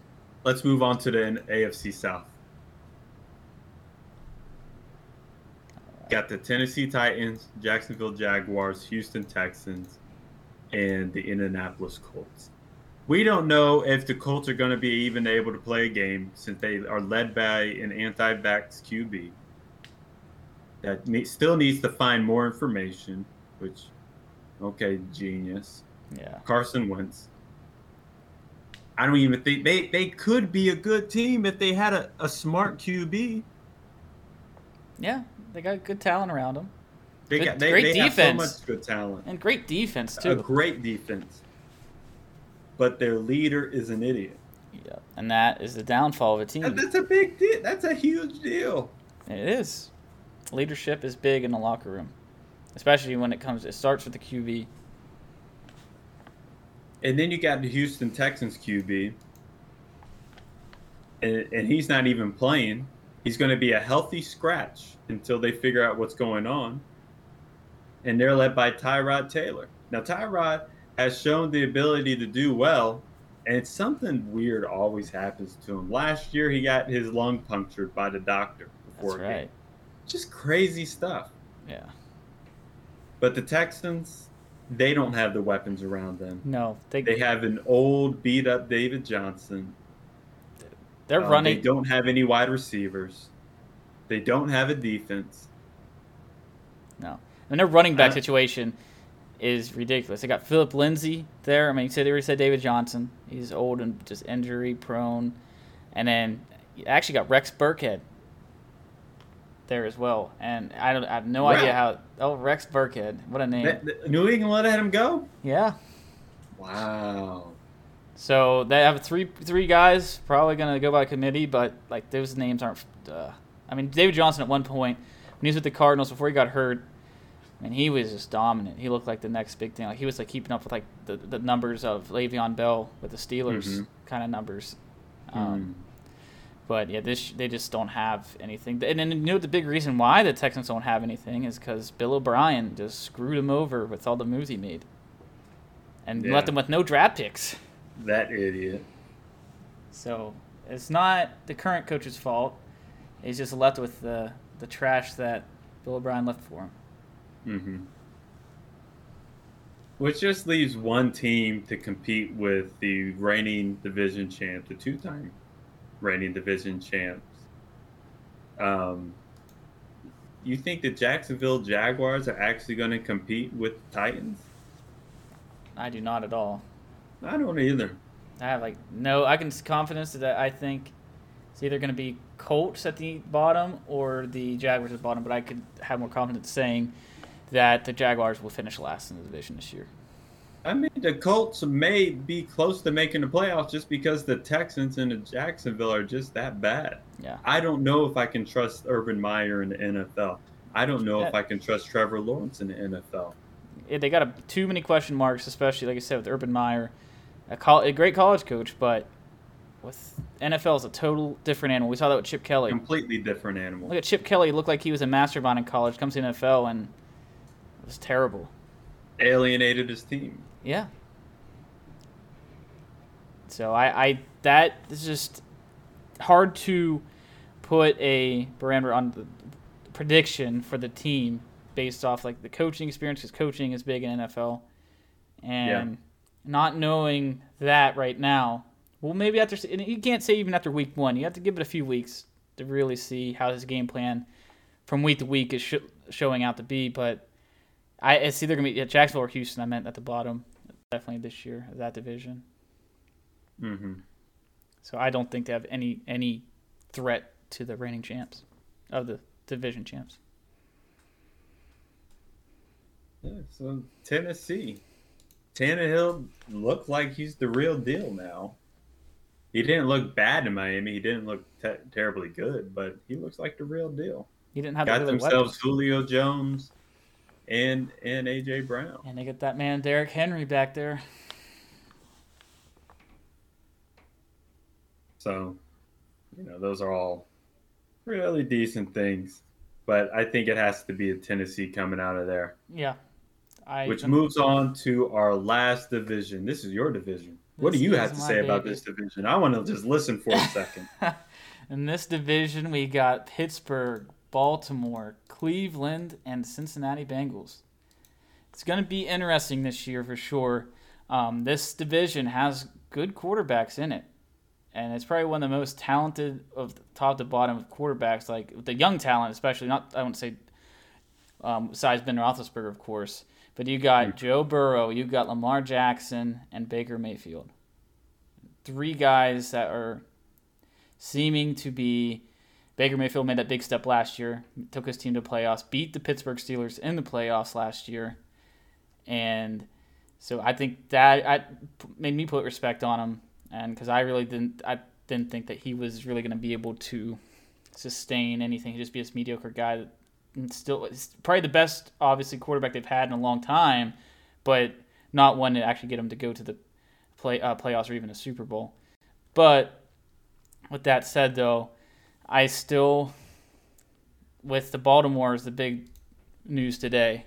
Let's move on to the AFC South. Got the Tennessee Titans, Jacksonville Jaguars, Houston Texans, and the Indianapolis Colts. We don't know if the Colts are going to be even able to play a game since they are led by an anti-vax QB that still needs to find more information. Which, okay, genius.
Yeah.
Carson Wentz. I don't even think they, they could be a good team if they had a, a smart QB.
Yeah, they got good talent around them.
They good, got they, great they defense. have so much good talent
and great defense too. A
great defense but their leader is an idiot.
Yeah, and that is the downfall of a team.
That's a big deal. That's a huge deal.
It is. Leadership is big in the locker room, especially when it comes. It starts with the QB.
And then you got the Houston Texans QB, and, and he's not even playing. He's going to be a healthy scratch until they figure out what's going on. And they're led by Tyrod Taylor. Now, Tyrod has shown the ability to do well, and something weird always happens to him. Last year, he got his lung punctured by the doctor before
That's right.
Just crazy stuff.
Yeah.
But the Texans, they don't have the weapons around them.
No,
they they have an old, beat up David Johnson.
They're uh, running.
They don't have any wide receivers. They don't have a defense.
No, and their running back situation is ridiculous. They got Phillip Lindsay there. I mean, you said they already said David Johnson. He's old and just injury prone. And then you actually got Rex Burkhead there as well. And I don't I have no idea how. Oh, Rex Burkhead. What a name.
New England let him go?
Yeah.
Wow.
So they have three three guys probably going to go by committee, but like those names aren't. Uh, I mean, David Johnson at one point when he was with the Cardinals before he got hurt and he was just dominant. He looked like the next big thing. Like he was like keeping up with like the, the numbers of Le'Veon Bell with the Steelers mm-hmm. kind of numbers. Um, mm. But yeah, this they just don't have anything. And then you know the big reason why the Texans don't have anything is because Bill O'Brien just screwed him over with all the moves he made, and
Yeah.
left them with no draft picks.
That idiot.
So it's not the current coach's fault. He's just left with the the trash that Bill O'Brien left for him.
Mm-hmm. Which just leaves one team to compete with the reigning division champ, the two-time reigning division champs. Um, you think the Jacksonville Jaguars are actually going to compete with the Titans?
I do not at all.
I don't either.
I have like no. I can confidence that I think it's either going to be Colts at the bottom or the Jaguars at the bottom. But I could have more confidence saying that the Jaguars will finish last in the division this year.
I mean, the Colts may be close to making the playoffs just because the Texans and the Jacksonville are just that bad.
Yeah.
I don't know if I can trust Urban Meyer in the NFL. I don't know if I can trust Trevor Lawrence in the NFL.
Yeah, they got a, too many question marks, especially like I said with Urban Meyer, a, col- a great college coach, but with NFL is a total different animal. We saw that with Chip Kelly.
Completely different animal.
Look at Chip Kelly. Looked like he was a mastermind in college. Comes to the NFL and was terrible.
Alienated his team.
Yeah. So I, I that is just hard to put a parameter on the prediction for the team based off like the coaching experience because coaching is big in NFL, and not knowing that right now. Well, maybe after you can't say even after week one. You have to give it a few weeks to really see how his game plan from week to week is sh- showing out to be. But I it's either gonna be yeah, Jacksonville or Houston. I meant at the bottom, definitely this year of that division.
hmm
So I don't think they have any any threat to the reigning champs of the division champs.
Yeah, so Tennessee. Tannehill looked like he's the real deal now. He didn't look bad in Miami. He didn't look te- terribly good, but he looks like the real deal.
He didn't have
Got
the
themselves
weapons.
Julio Jones and and AJ Brown.
And they got that man Derrick Henry back there.
So, you know, those are all really decent things. But I think it has to be a Tennessee coming out of there.
Yeah. I
Which moves on to our last division. This is your division. What do you have to say about this division? I want to just listen for a second.
In this division, we got Pittsburgh, Baltimore, Cleveland, and Cincinnati Bengals. It's going to be interesting this year for sure. Um, this division has good quarterbacks in it, and it's probably one of the most talented of top to bottom of quarterbacks, like the young talent, especially. Not I wouldn't say um, besides Ben Roethlisberger, of course, but you got Joe Burrow, you got Lamar Jackson, and Baker Mayfield. Three guys that are seeming to be Baker Mayfield made that big step last year, took his team to playoffs, beat the Pittsburgh Steelers in the playoffs last year, and so I think that I, made me put respect on him, and because I really didn't, I didn't think that he was really going to be able to sustain anything. He'd just be this mediocre guy that still probably the best, obviously, quarterback they've had in a long time, but not one to actually get him to go to the play uh, playoffs or even a Super Bowl. But with that said, though, I still, with the Baltimore is the big news today,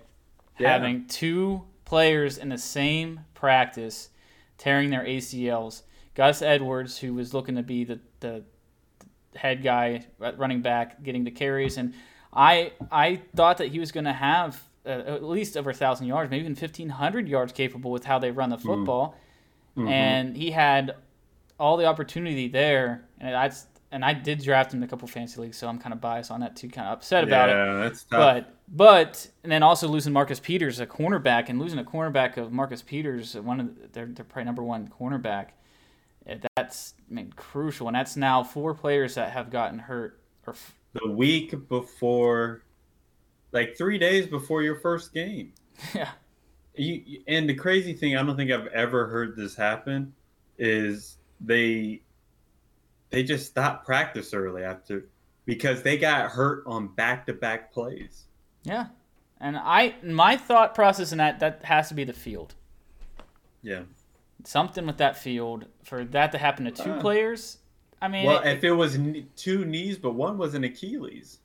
Yeah.
having two players in the same practice tearing their ACLs. Gus Edwards, who was looking to be the, the head guy running back, getting the carries, and I I thought that he was going to have uh, at least over a thousand yards, maybe even fifteen hundred yards capable with how they run the football, and he had all the opportunity there, and I and I did draft him in a couple fantasy leagues, so I'm kind of biased on that too, kind of upset about it.
yeah, that's tough.
But but and then also losing Marcus Peters, a cornerback, and losing a cornerback of Marcus Peters, one of the, they're they're probably number one cornerback. eh, That's I mean crucial, and that's now four players that have gotten hurt. Or f-
the week before, like three days before your first game.
yeah,
you- and the crazy thing, I don't think I've ever heard this happen, is they they just stopped practice early after because they got hurt on back to back plays.
yeah, and I my thought process in that that has to be the field.
Yeah.
Something with that field for that to happen to two
Ah.
players. I mean,
well, it, if it was two knees, but one was an Achilles.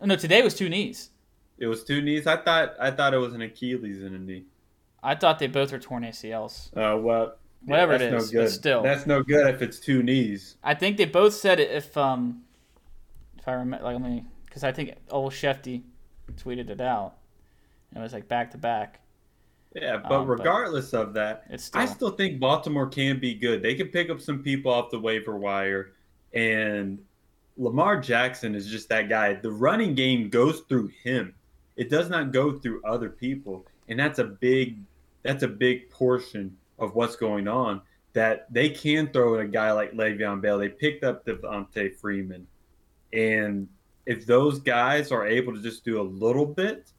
No, today was two knees.
It was two knees. I thought I thought it was an Achilles and a knee.
I thought they both were torn ACLs.
Uh, well,
whatever yeah, it is, no good. still,
that's no good if it's two knees.
I think they both said it. If um, if I remember, like, let me, because I think old Schefty tweeted it out. And It was like back to back.
Yeah, but um, regardless but of that, still... I still think Baltimore can be good. They can pick up some people off the waiver wire, and Lamar Jackson is just that guy. The running game goes through him. It does not go through other people, and that's a big that's a big portion of what's going on. That they can throw at a guy like Le'Veon Bell. They picked up Devonta Freeman, and if those guys are able to just do a little bit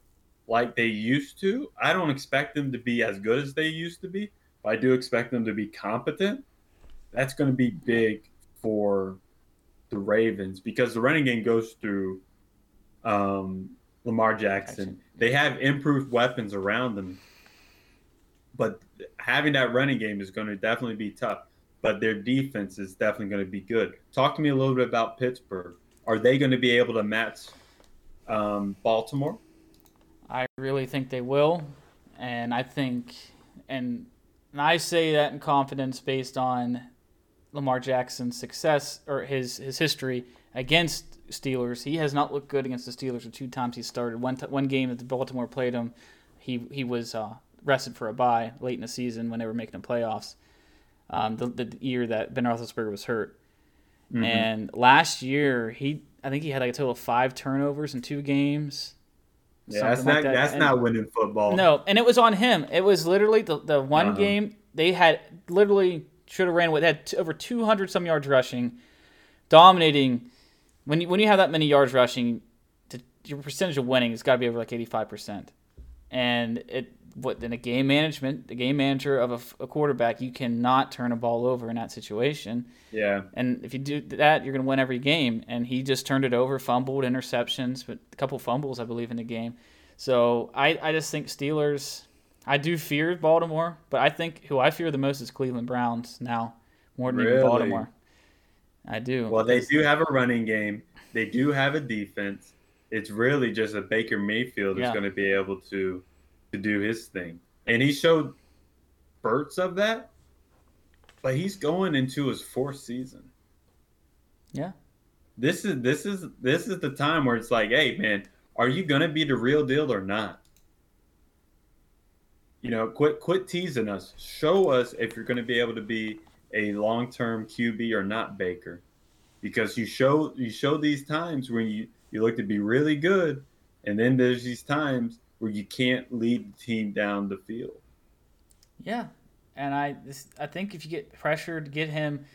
like they used to. I don't expect them to be as good as they used to be, but I do expect them to be competent. That's going to be big for the Ravens because the running game goes through um, Lamar Jackson. They have improved weapons around them, but having that running game is going to definitely be tough. But their defense is definitely going to be good. Talk to me a little bit about Pittsburgh. Are they going to be able to match um, Baltimore?
I really think they will, and I think, and, and I say that in confidence based on Lamar Jackson's success or his his history against Steelers. He has not looked good against the Steelers the two times he started. One t- one game that the Baltimore played him, he he was uh, rested for a bye late in the season when they were making the playoffs. Um, the, the year that Ben Roethlisberger was hurt, mm-hmm. and last year he I think he had like a total of five turnovers in two games.
Yeah, that's not that. that's and, not winning football.
No, and it was on him. It was literally the the one uh-huh. game they had literally should have ran with had over 200 some yards rushing, dominating. When you when you have that many yards rushing, to, your percentage of winning has got to be over like 85 percent. And it what in a game management, the game manager of a, a, quarterback, you cannot turn a ball over in that situation.
Yeah.
And if you do that, you're going to win every game. And he just turned it over, fumbled, interceptions, but a couple fumbles, I believe, in the game. So I, I just think Steelers. I do fear Baltimore, but I think who I fear the most is Cleveland Browns now, more than really? even Baltimore. I do.
Well, they do have a running game. They do have a defense. It's really just a Baker Mayfield that's yeah. going to be able to to do his thing. And he showed spurts of that, but he's going into his fourth season.
Yeah.
This is this is this is the time where it's like, hey man, are you gonna be the real deal or not? You know, quit quit teasing us. Show us if you're gonna be able to be a long term QB or not, Baker. Because you show you show these times when you, you look to be really good, and then there's these times where you can't lead the team down the field.
Yeah, and I this, I think if you get pressured, get him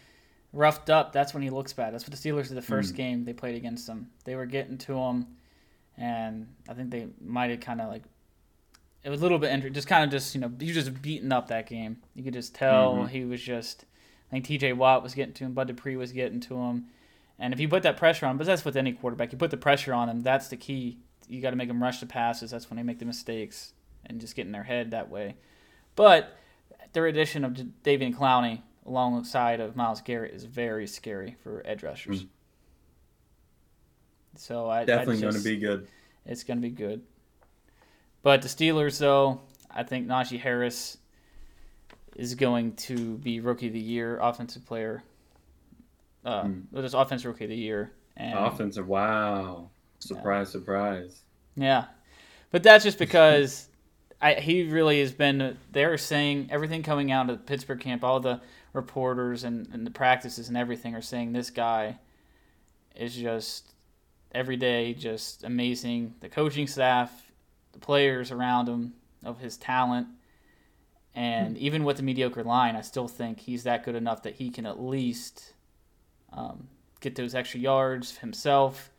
roughed up, that's when he looks bad. That's what the Steelers did the first mm. game they played against him. They were getting to him, and I think they might have kind of like it was a little bit injured, just kind of just you know he was just beating up that game. You could just tell mm-hmm. he was just. I think T.J. Watt was getting to him, Bud Dupree was getting to him, and if you put that pressure on, but that's with any quarterback, you put the pressure on them. That's the key you got to make them rush the passes. That's when they make the mistakes and just get in their head that way. But their addition of David Clowney alongside of Myles Garrett is very scary for edge rushers. Mm. So I
definitely going to be good.
It's going to be good. But the Steelers, though, I think Najee Harris is going to be rookie of the year, offensive player. Uh, mm. well, just offensive rookie of the year.
And offensive, wow. Surprise, yeah. surprise.
Yeah, but that's just because I, he really has been. They're saying everything coming out of the Pittsburgh camp. All the reporters and, and the practices and everything are saying this guy is just every day just amazing. The coaching staff, the players around him, of his talent, and mm-hmm. even with the mediocre line, I still think he's that good enough that he can at least um, get those extra yards himself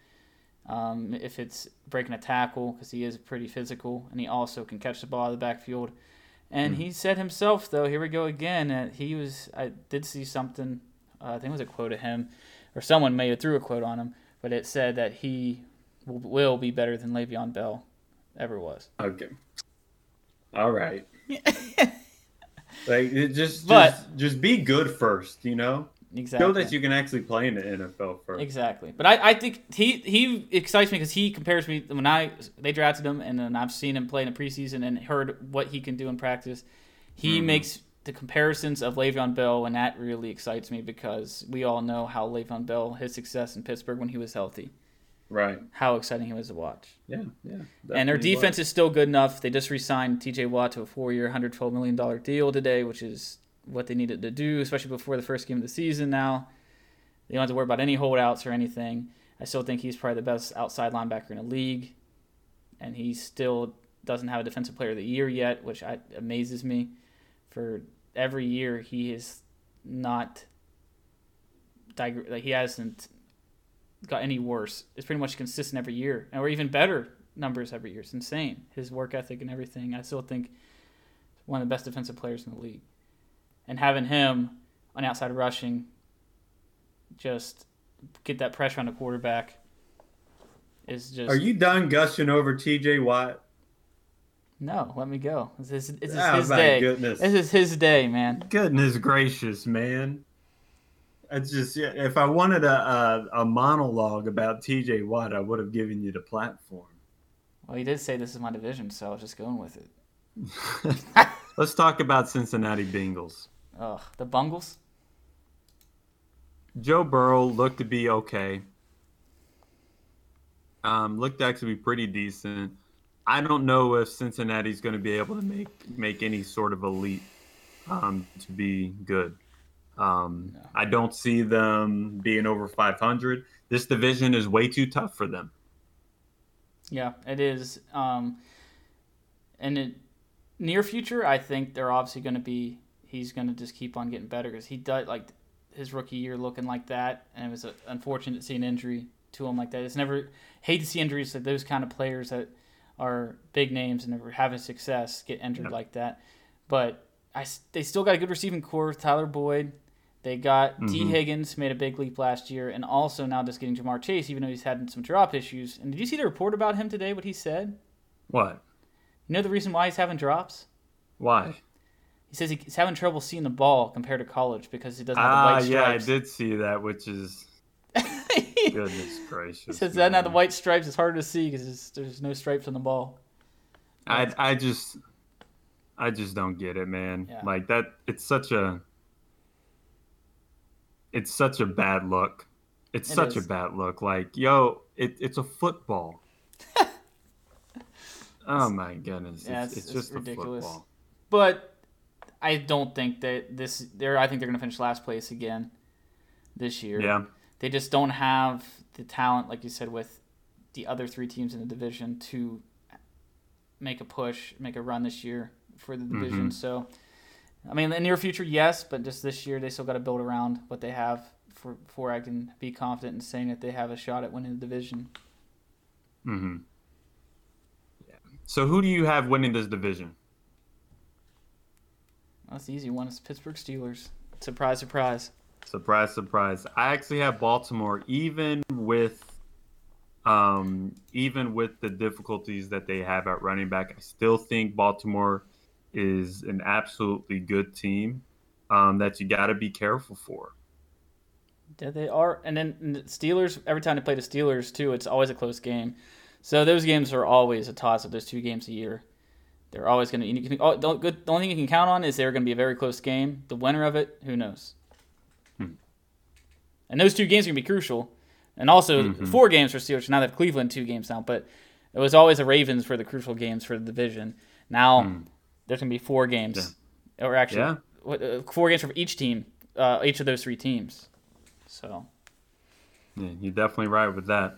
um, if it's breaking a tackle, because he is pretty physical, and he also can catch the ball out of the backfield. And mm he said himself, though, here we go again. That he was, I did see something. Uh, I think it was a quote of him, or someone made it through a quote on him, but it said that he will, will be better than Le'Veon Bell ever was.
Okay. All right. like just, but, just, just be good first, you know.
Exactly.
Show that you can actually play in the NFL first.
Exactly. But I, I think he he excites me because he compares me when I they drafted him and then I've seen him play in the preseason and heard what he can do in practice. He mm-hmm. makes the comparisons of Le'Veon Bell and that really excites me because we all know how Le'Veon Bell his success in Pittsburgh when he was healthy.
Right.
How exciting he was to watch.
Yeah, yeah.
And their defense was. is still good enough. They just re-signed T.J. Watt to a four-year, $112 million deal today, which is what they needed to do, especially before the first game of the season. Now they don't have to worry about any holdouts or anything. I still think he's probably the best outside linebacker in the league, and he still doesn't have a defensive player of the year yet, which I, amazes me. For every year, he is not like he hasn't got any worse. It's pretty much consistent every year, or even better numbers every year. It's insane. His work ethic and everything. I still think one of the best defensive players in the league. And having him on outside rushing, just get that pressure on the quarterback is just.
Are you done gushing over T.J. Watt?
No, let me go. This is, this is oh, his day. Goodness. This is his day, man.
Goodness gracious, man. It's just if I wanted a, a, a monologue about TJ Watt, I would have given you the platform.
Well, he did say this is my division, so I was just going with
it. Let's talk about Cincinnati Bengals.
Ugh, the Bungles.
Joe Burrow looked to be okay. Um, looked to actually be pretty decent. I don't know if Cincinnati's going to be able to make make any sort of elite um, to be good. Um, no. I don't see them being over 500. This division is way too tough for them.
Yeah, it is. Um, and in near future, I think they're obviously going to be. He's going to just keep on getting better because he does like his rookie year looking like that, and it was a, unfortunate to see an injury to him like that. It's never hate to see injuries to those kind of players that are big names and are having success get injured like that. But I they still got a good receiving core. with Tyler Boyd, they got mm-hmm. Higgins, made a big leap last year, and also now just getting Ja'Marr Chase, even though he's had some drop issues. And did you see the report about him today? What he said?
What?
You know the reason why he's having drops?
Why?
He says he's having trouble seeing the ball compared to college because he doesn't
have
the ah, white
stripes. yeah, I did see that, which is goodness gracious.
He says that now the white stripes is harder to see because there's no stripes on the ball.
I I just I just don't get it, man. Yeah. Like that, it's such a it's such a bad look. It's it such is. a bad look. Like, yo, it, it's a football. oh my goodness! Yeah, it's, it's, it's just ridiculous. football.
But I don't think that this. They're. I think they're going to finish last place again this year.
Yeah.
They just don't have the talent, like you said, with the other three teams in the division to make a push, make a run this year for the division. Mm-hmm. So I mean, in the near future, yes, but just this year, they still got to build around what they have for before I can be confident in saying that they have a shot at winning the division.
Mm-hmm. Yeah. So, who do you have winning this division?
That's the easy one. It's Pittsburgh Steelers. Surprise, surprise.
Surprise, surprise. I actually have Baltimore, even with um, even with the difficulties that they have at running back. I still think Baltimore is an absolutely good team um, that you got to be careful for.
Yeah, they are. And then the Steelers, every time they play the Steelers, too, it's always a close game. So those games are always a toss up. those two games a year. They're always going to. Oh, the only thing you can count on is they're going to be a very close game. The winner of it, who knows? Hmm. And those two games are going to be crucial. And also mm-hmm. four games for Steelers. Now they have Cleveland two games now, but it was always the Ravens for the crucial games for the division. Now hmm there's gonna be four games, yeah. or actually, yeah. Uh, four games for each team, uh, each of those three teams. So,
yeah, you're definitely right with that.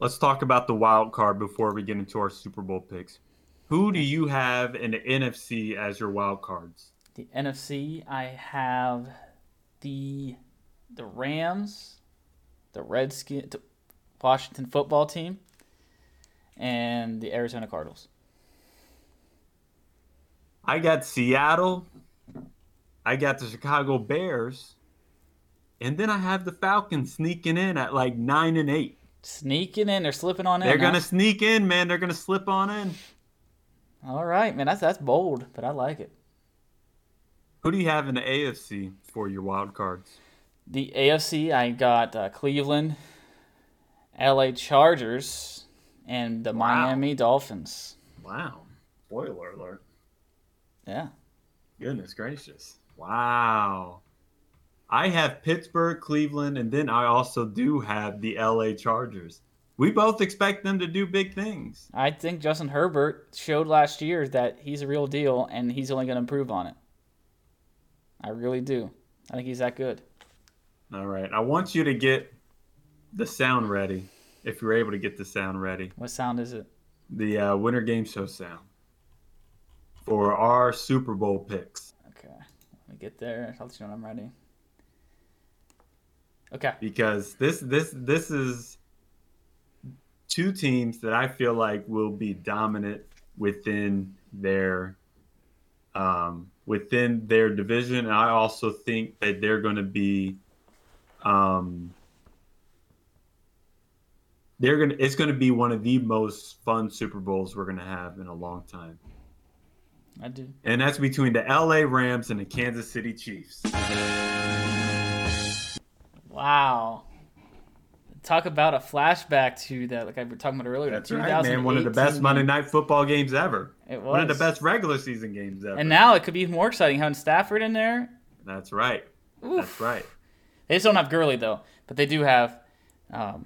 Let's talk about the wild card before we get into our Super Bowl picks. Who do you have in the NFC as your wild cards?
The NFC, I have the the Rams, the Redskins, the Washington football team, and the Arizona Cardinals.
I got Seattle. I got the Chicago Bears. And then I have the Falcons sneaking in at like nine and eight.
Sneaking in, they're slipping on in.
They're gonna sneak in, man. They're gonna slip on in.
All right, man. That's that's bold, but I like it.
Who do you have in the AFC? for your wild cards?
The AFC, I got uh, Cleveland, LA Chargers, and the
Wow.
Miami Dolphins.
Wow. Spoiler alert.
Yeah.
Goodness gracious. Wow. I have Pittsburgh, Cleveland, and then I also do have the LA Chargers. We both expect them to do big things.
I think Justin Herbert showed last year that he's a real deal and he's only going to improve on it. I really do. I think he's that good.
All right. I want you to get the sound ready. If you're able to get the sound ready,
What sound is it?
the uh, Winter Game Show sound for our Super Bowl picks.
Okay. Let me get there. I'll let you know when I'm ready. Okay.
because this this this is two teams that I feel like will be dominant within their um, within their division, and I also think that they're going to be um, they're gonna it's going to be one of the most fun Super Bowls we're going to have in a long time,
I do.
and that's between the L.A. Rams and the Kansas City Chiefs.
Wow. Talk about a flashback to that, like I were talking about earlier.
That's right, man. One of the best Monday Night Football games ever.
It was
One of the best regular season games ever.
And now it could be even more exciting having Stafford in there.
That's right.
Oof.
That's right.
They just don't have Gurley though, but they do have, um,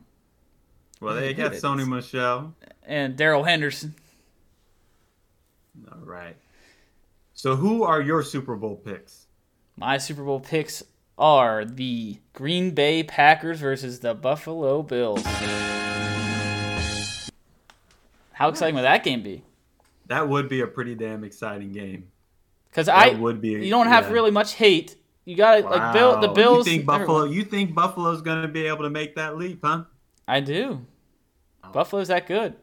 Well, they got? Sony Michel.
and Darrell Henderson.
All right. So, who are your Super Bowl picks?
My Super Bowl picks are the Green Bay Packers versus the Buffalo Bills. How exciting would that game be?
That would be a pretty damn exciting game.
Because I,
would be.
you don't have
yeah.
really much hate. You got to like Bill. The Bills.
You think Buffalo? You think Buffalo's going to be able to make that leap, huh?
I do.
Oh.
Buffalo's that good.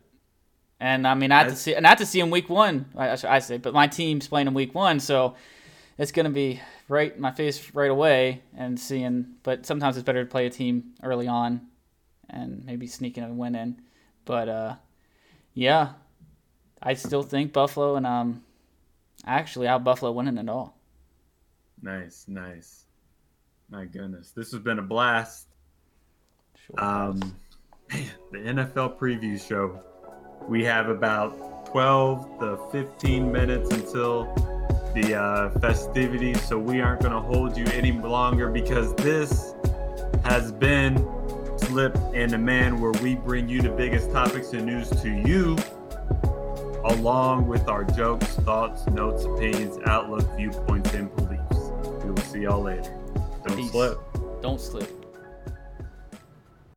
And I mean, I have to see, not to see him week one. I, I I say, but my team's playing in week one, so it's gonna be right in my face right away and seeing. But sometimes it's better to play a team early on, and maybe sneaking a win in. But uh, yeah, I still think Buffalo and um, actually, how Buffalo winning it all.
Nice, nice. My goodness, this has been a blast.
Sure.
Um, man, the NFL preview show. We have about 12 to 15 minutes until the uh, festivities, so we aren't going to hold you any longer because this has been Slip and the Man, where we bring you the biggest topics and news to you, along with our jokes, thoughts, notes, opinions, outlook, viewpoints, and beliefs. We will see y'all later. Don't
Peace.
slip.
Don't slip.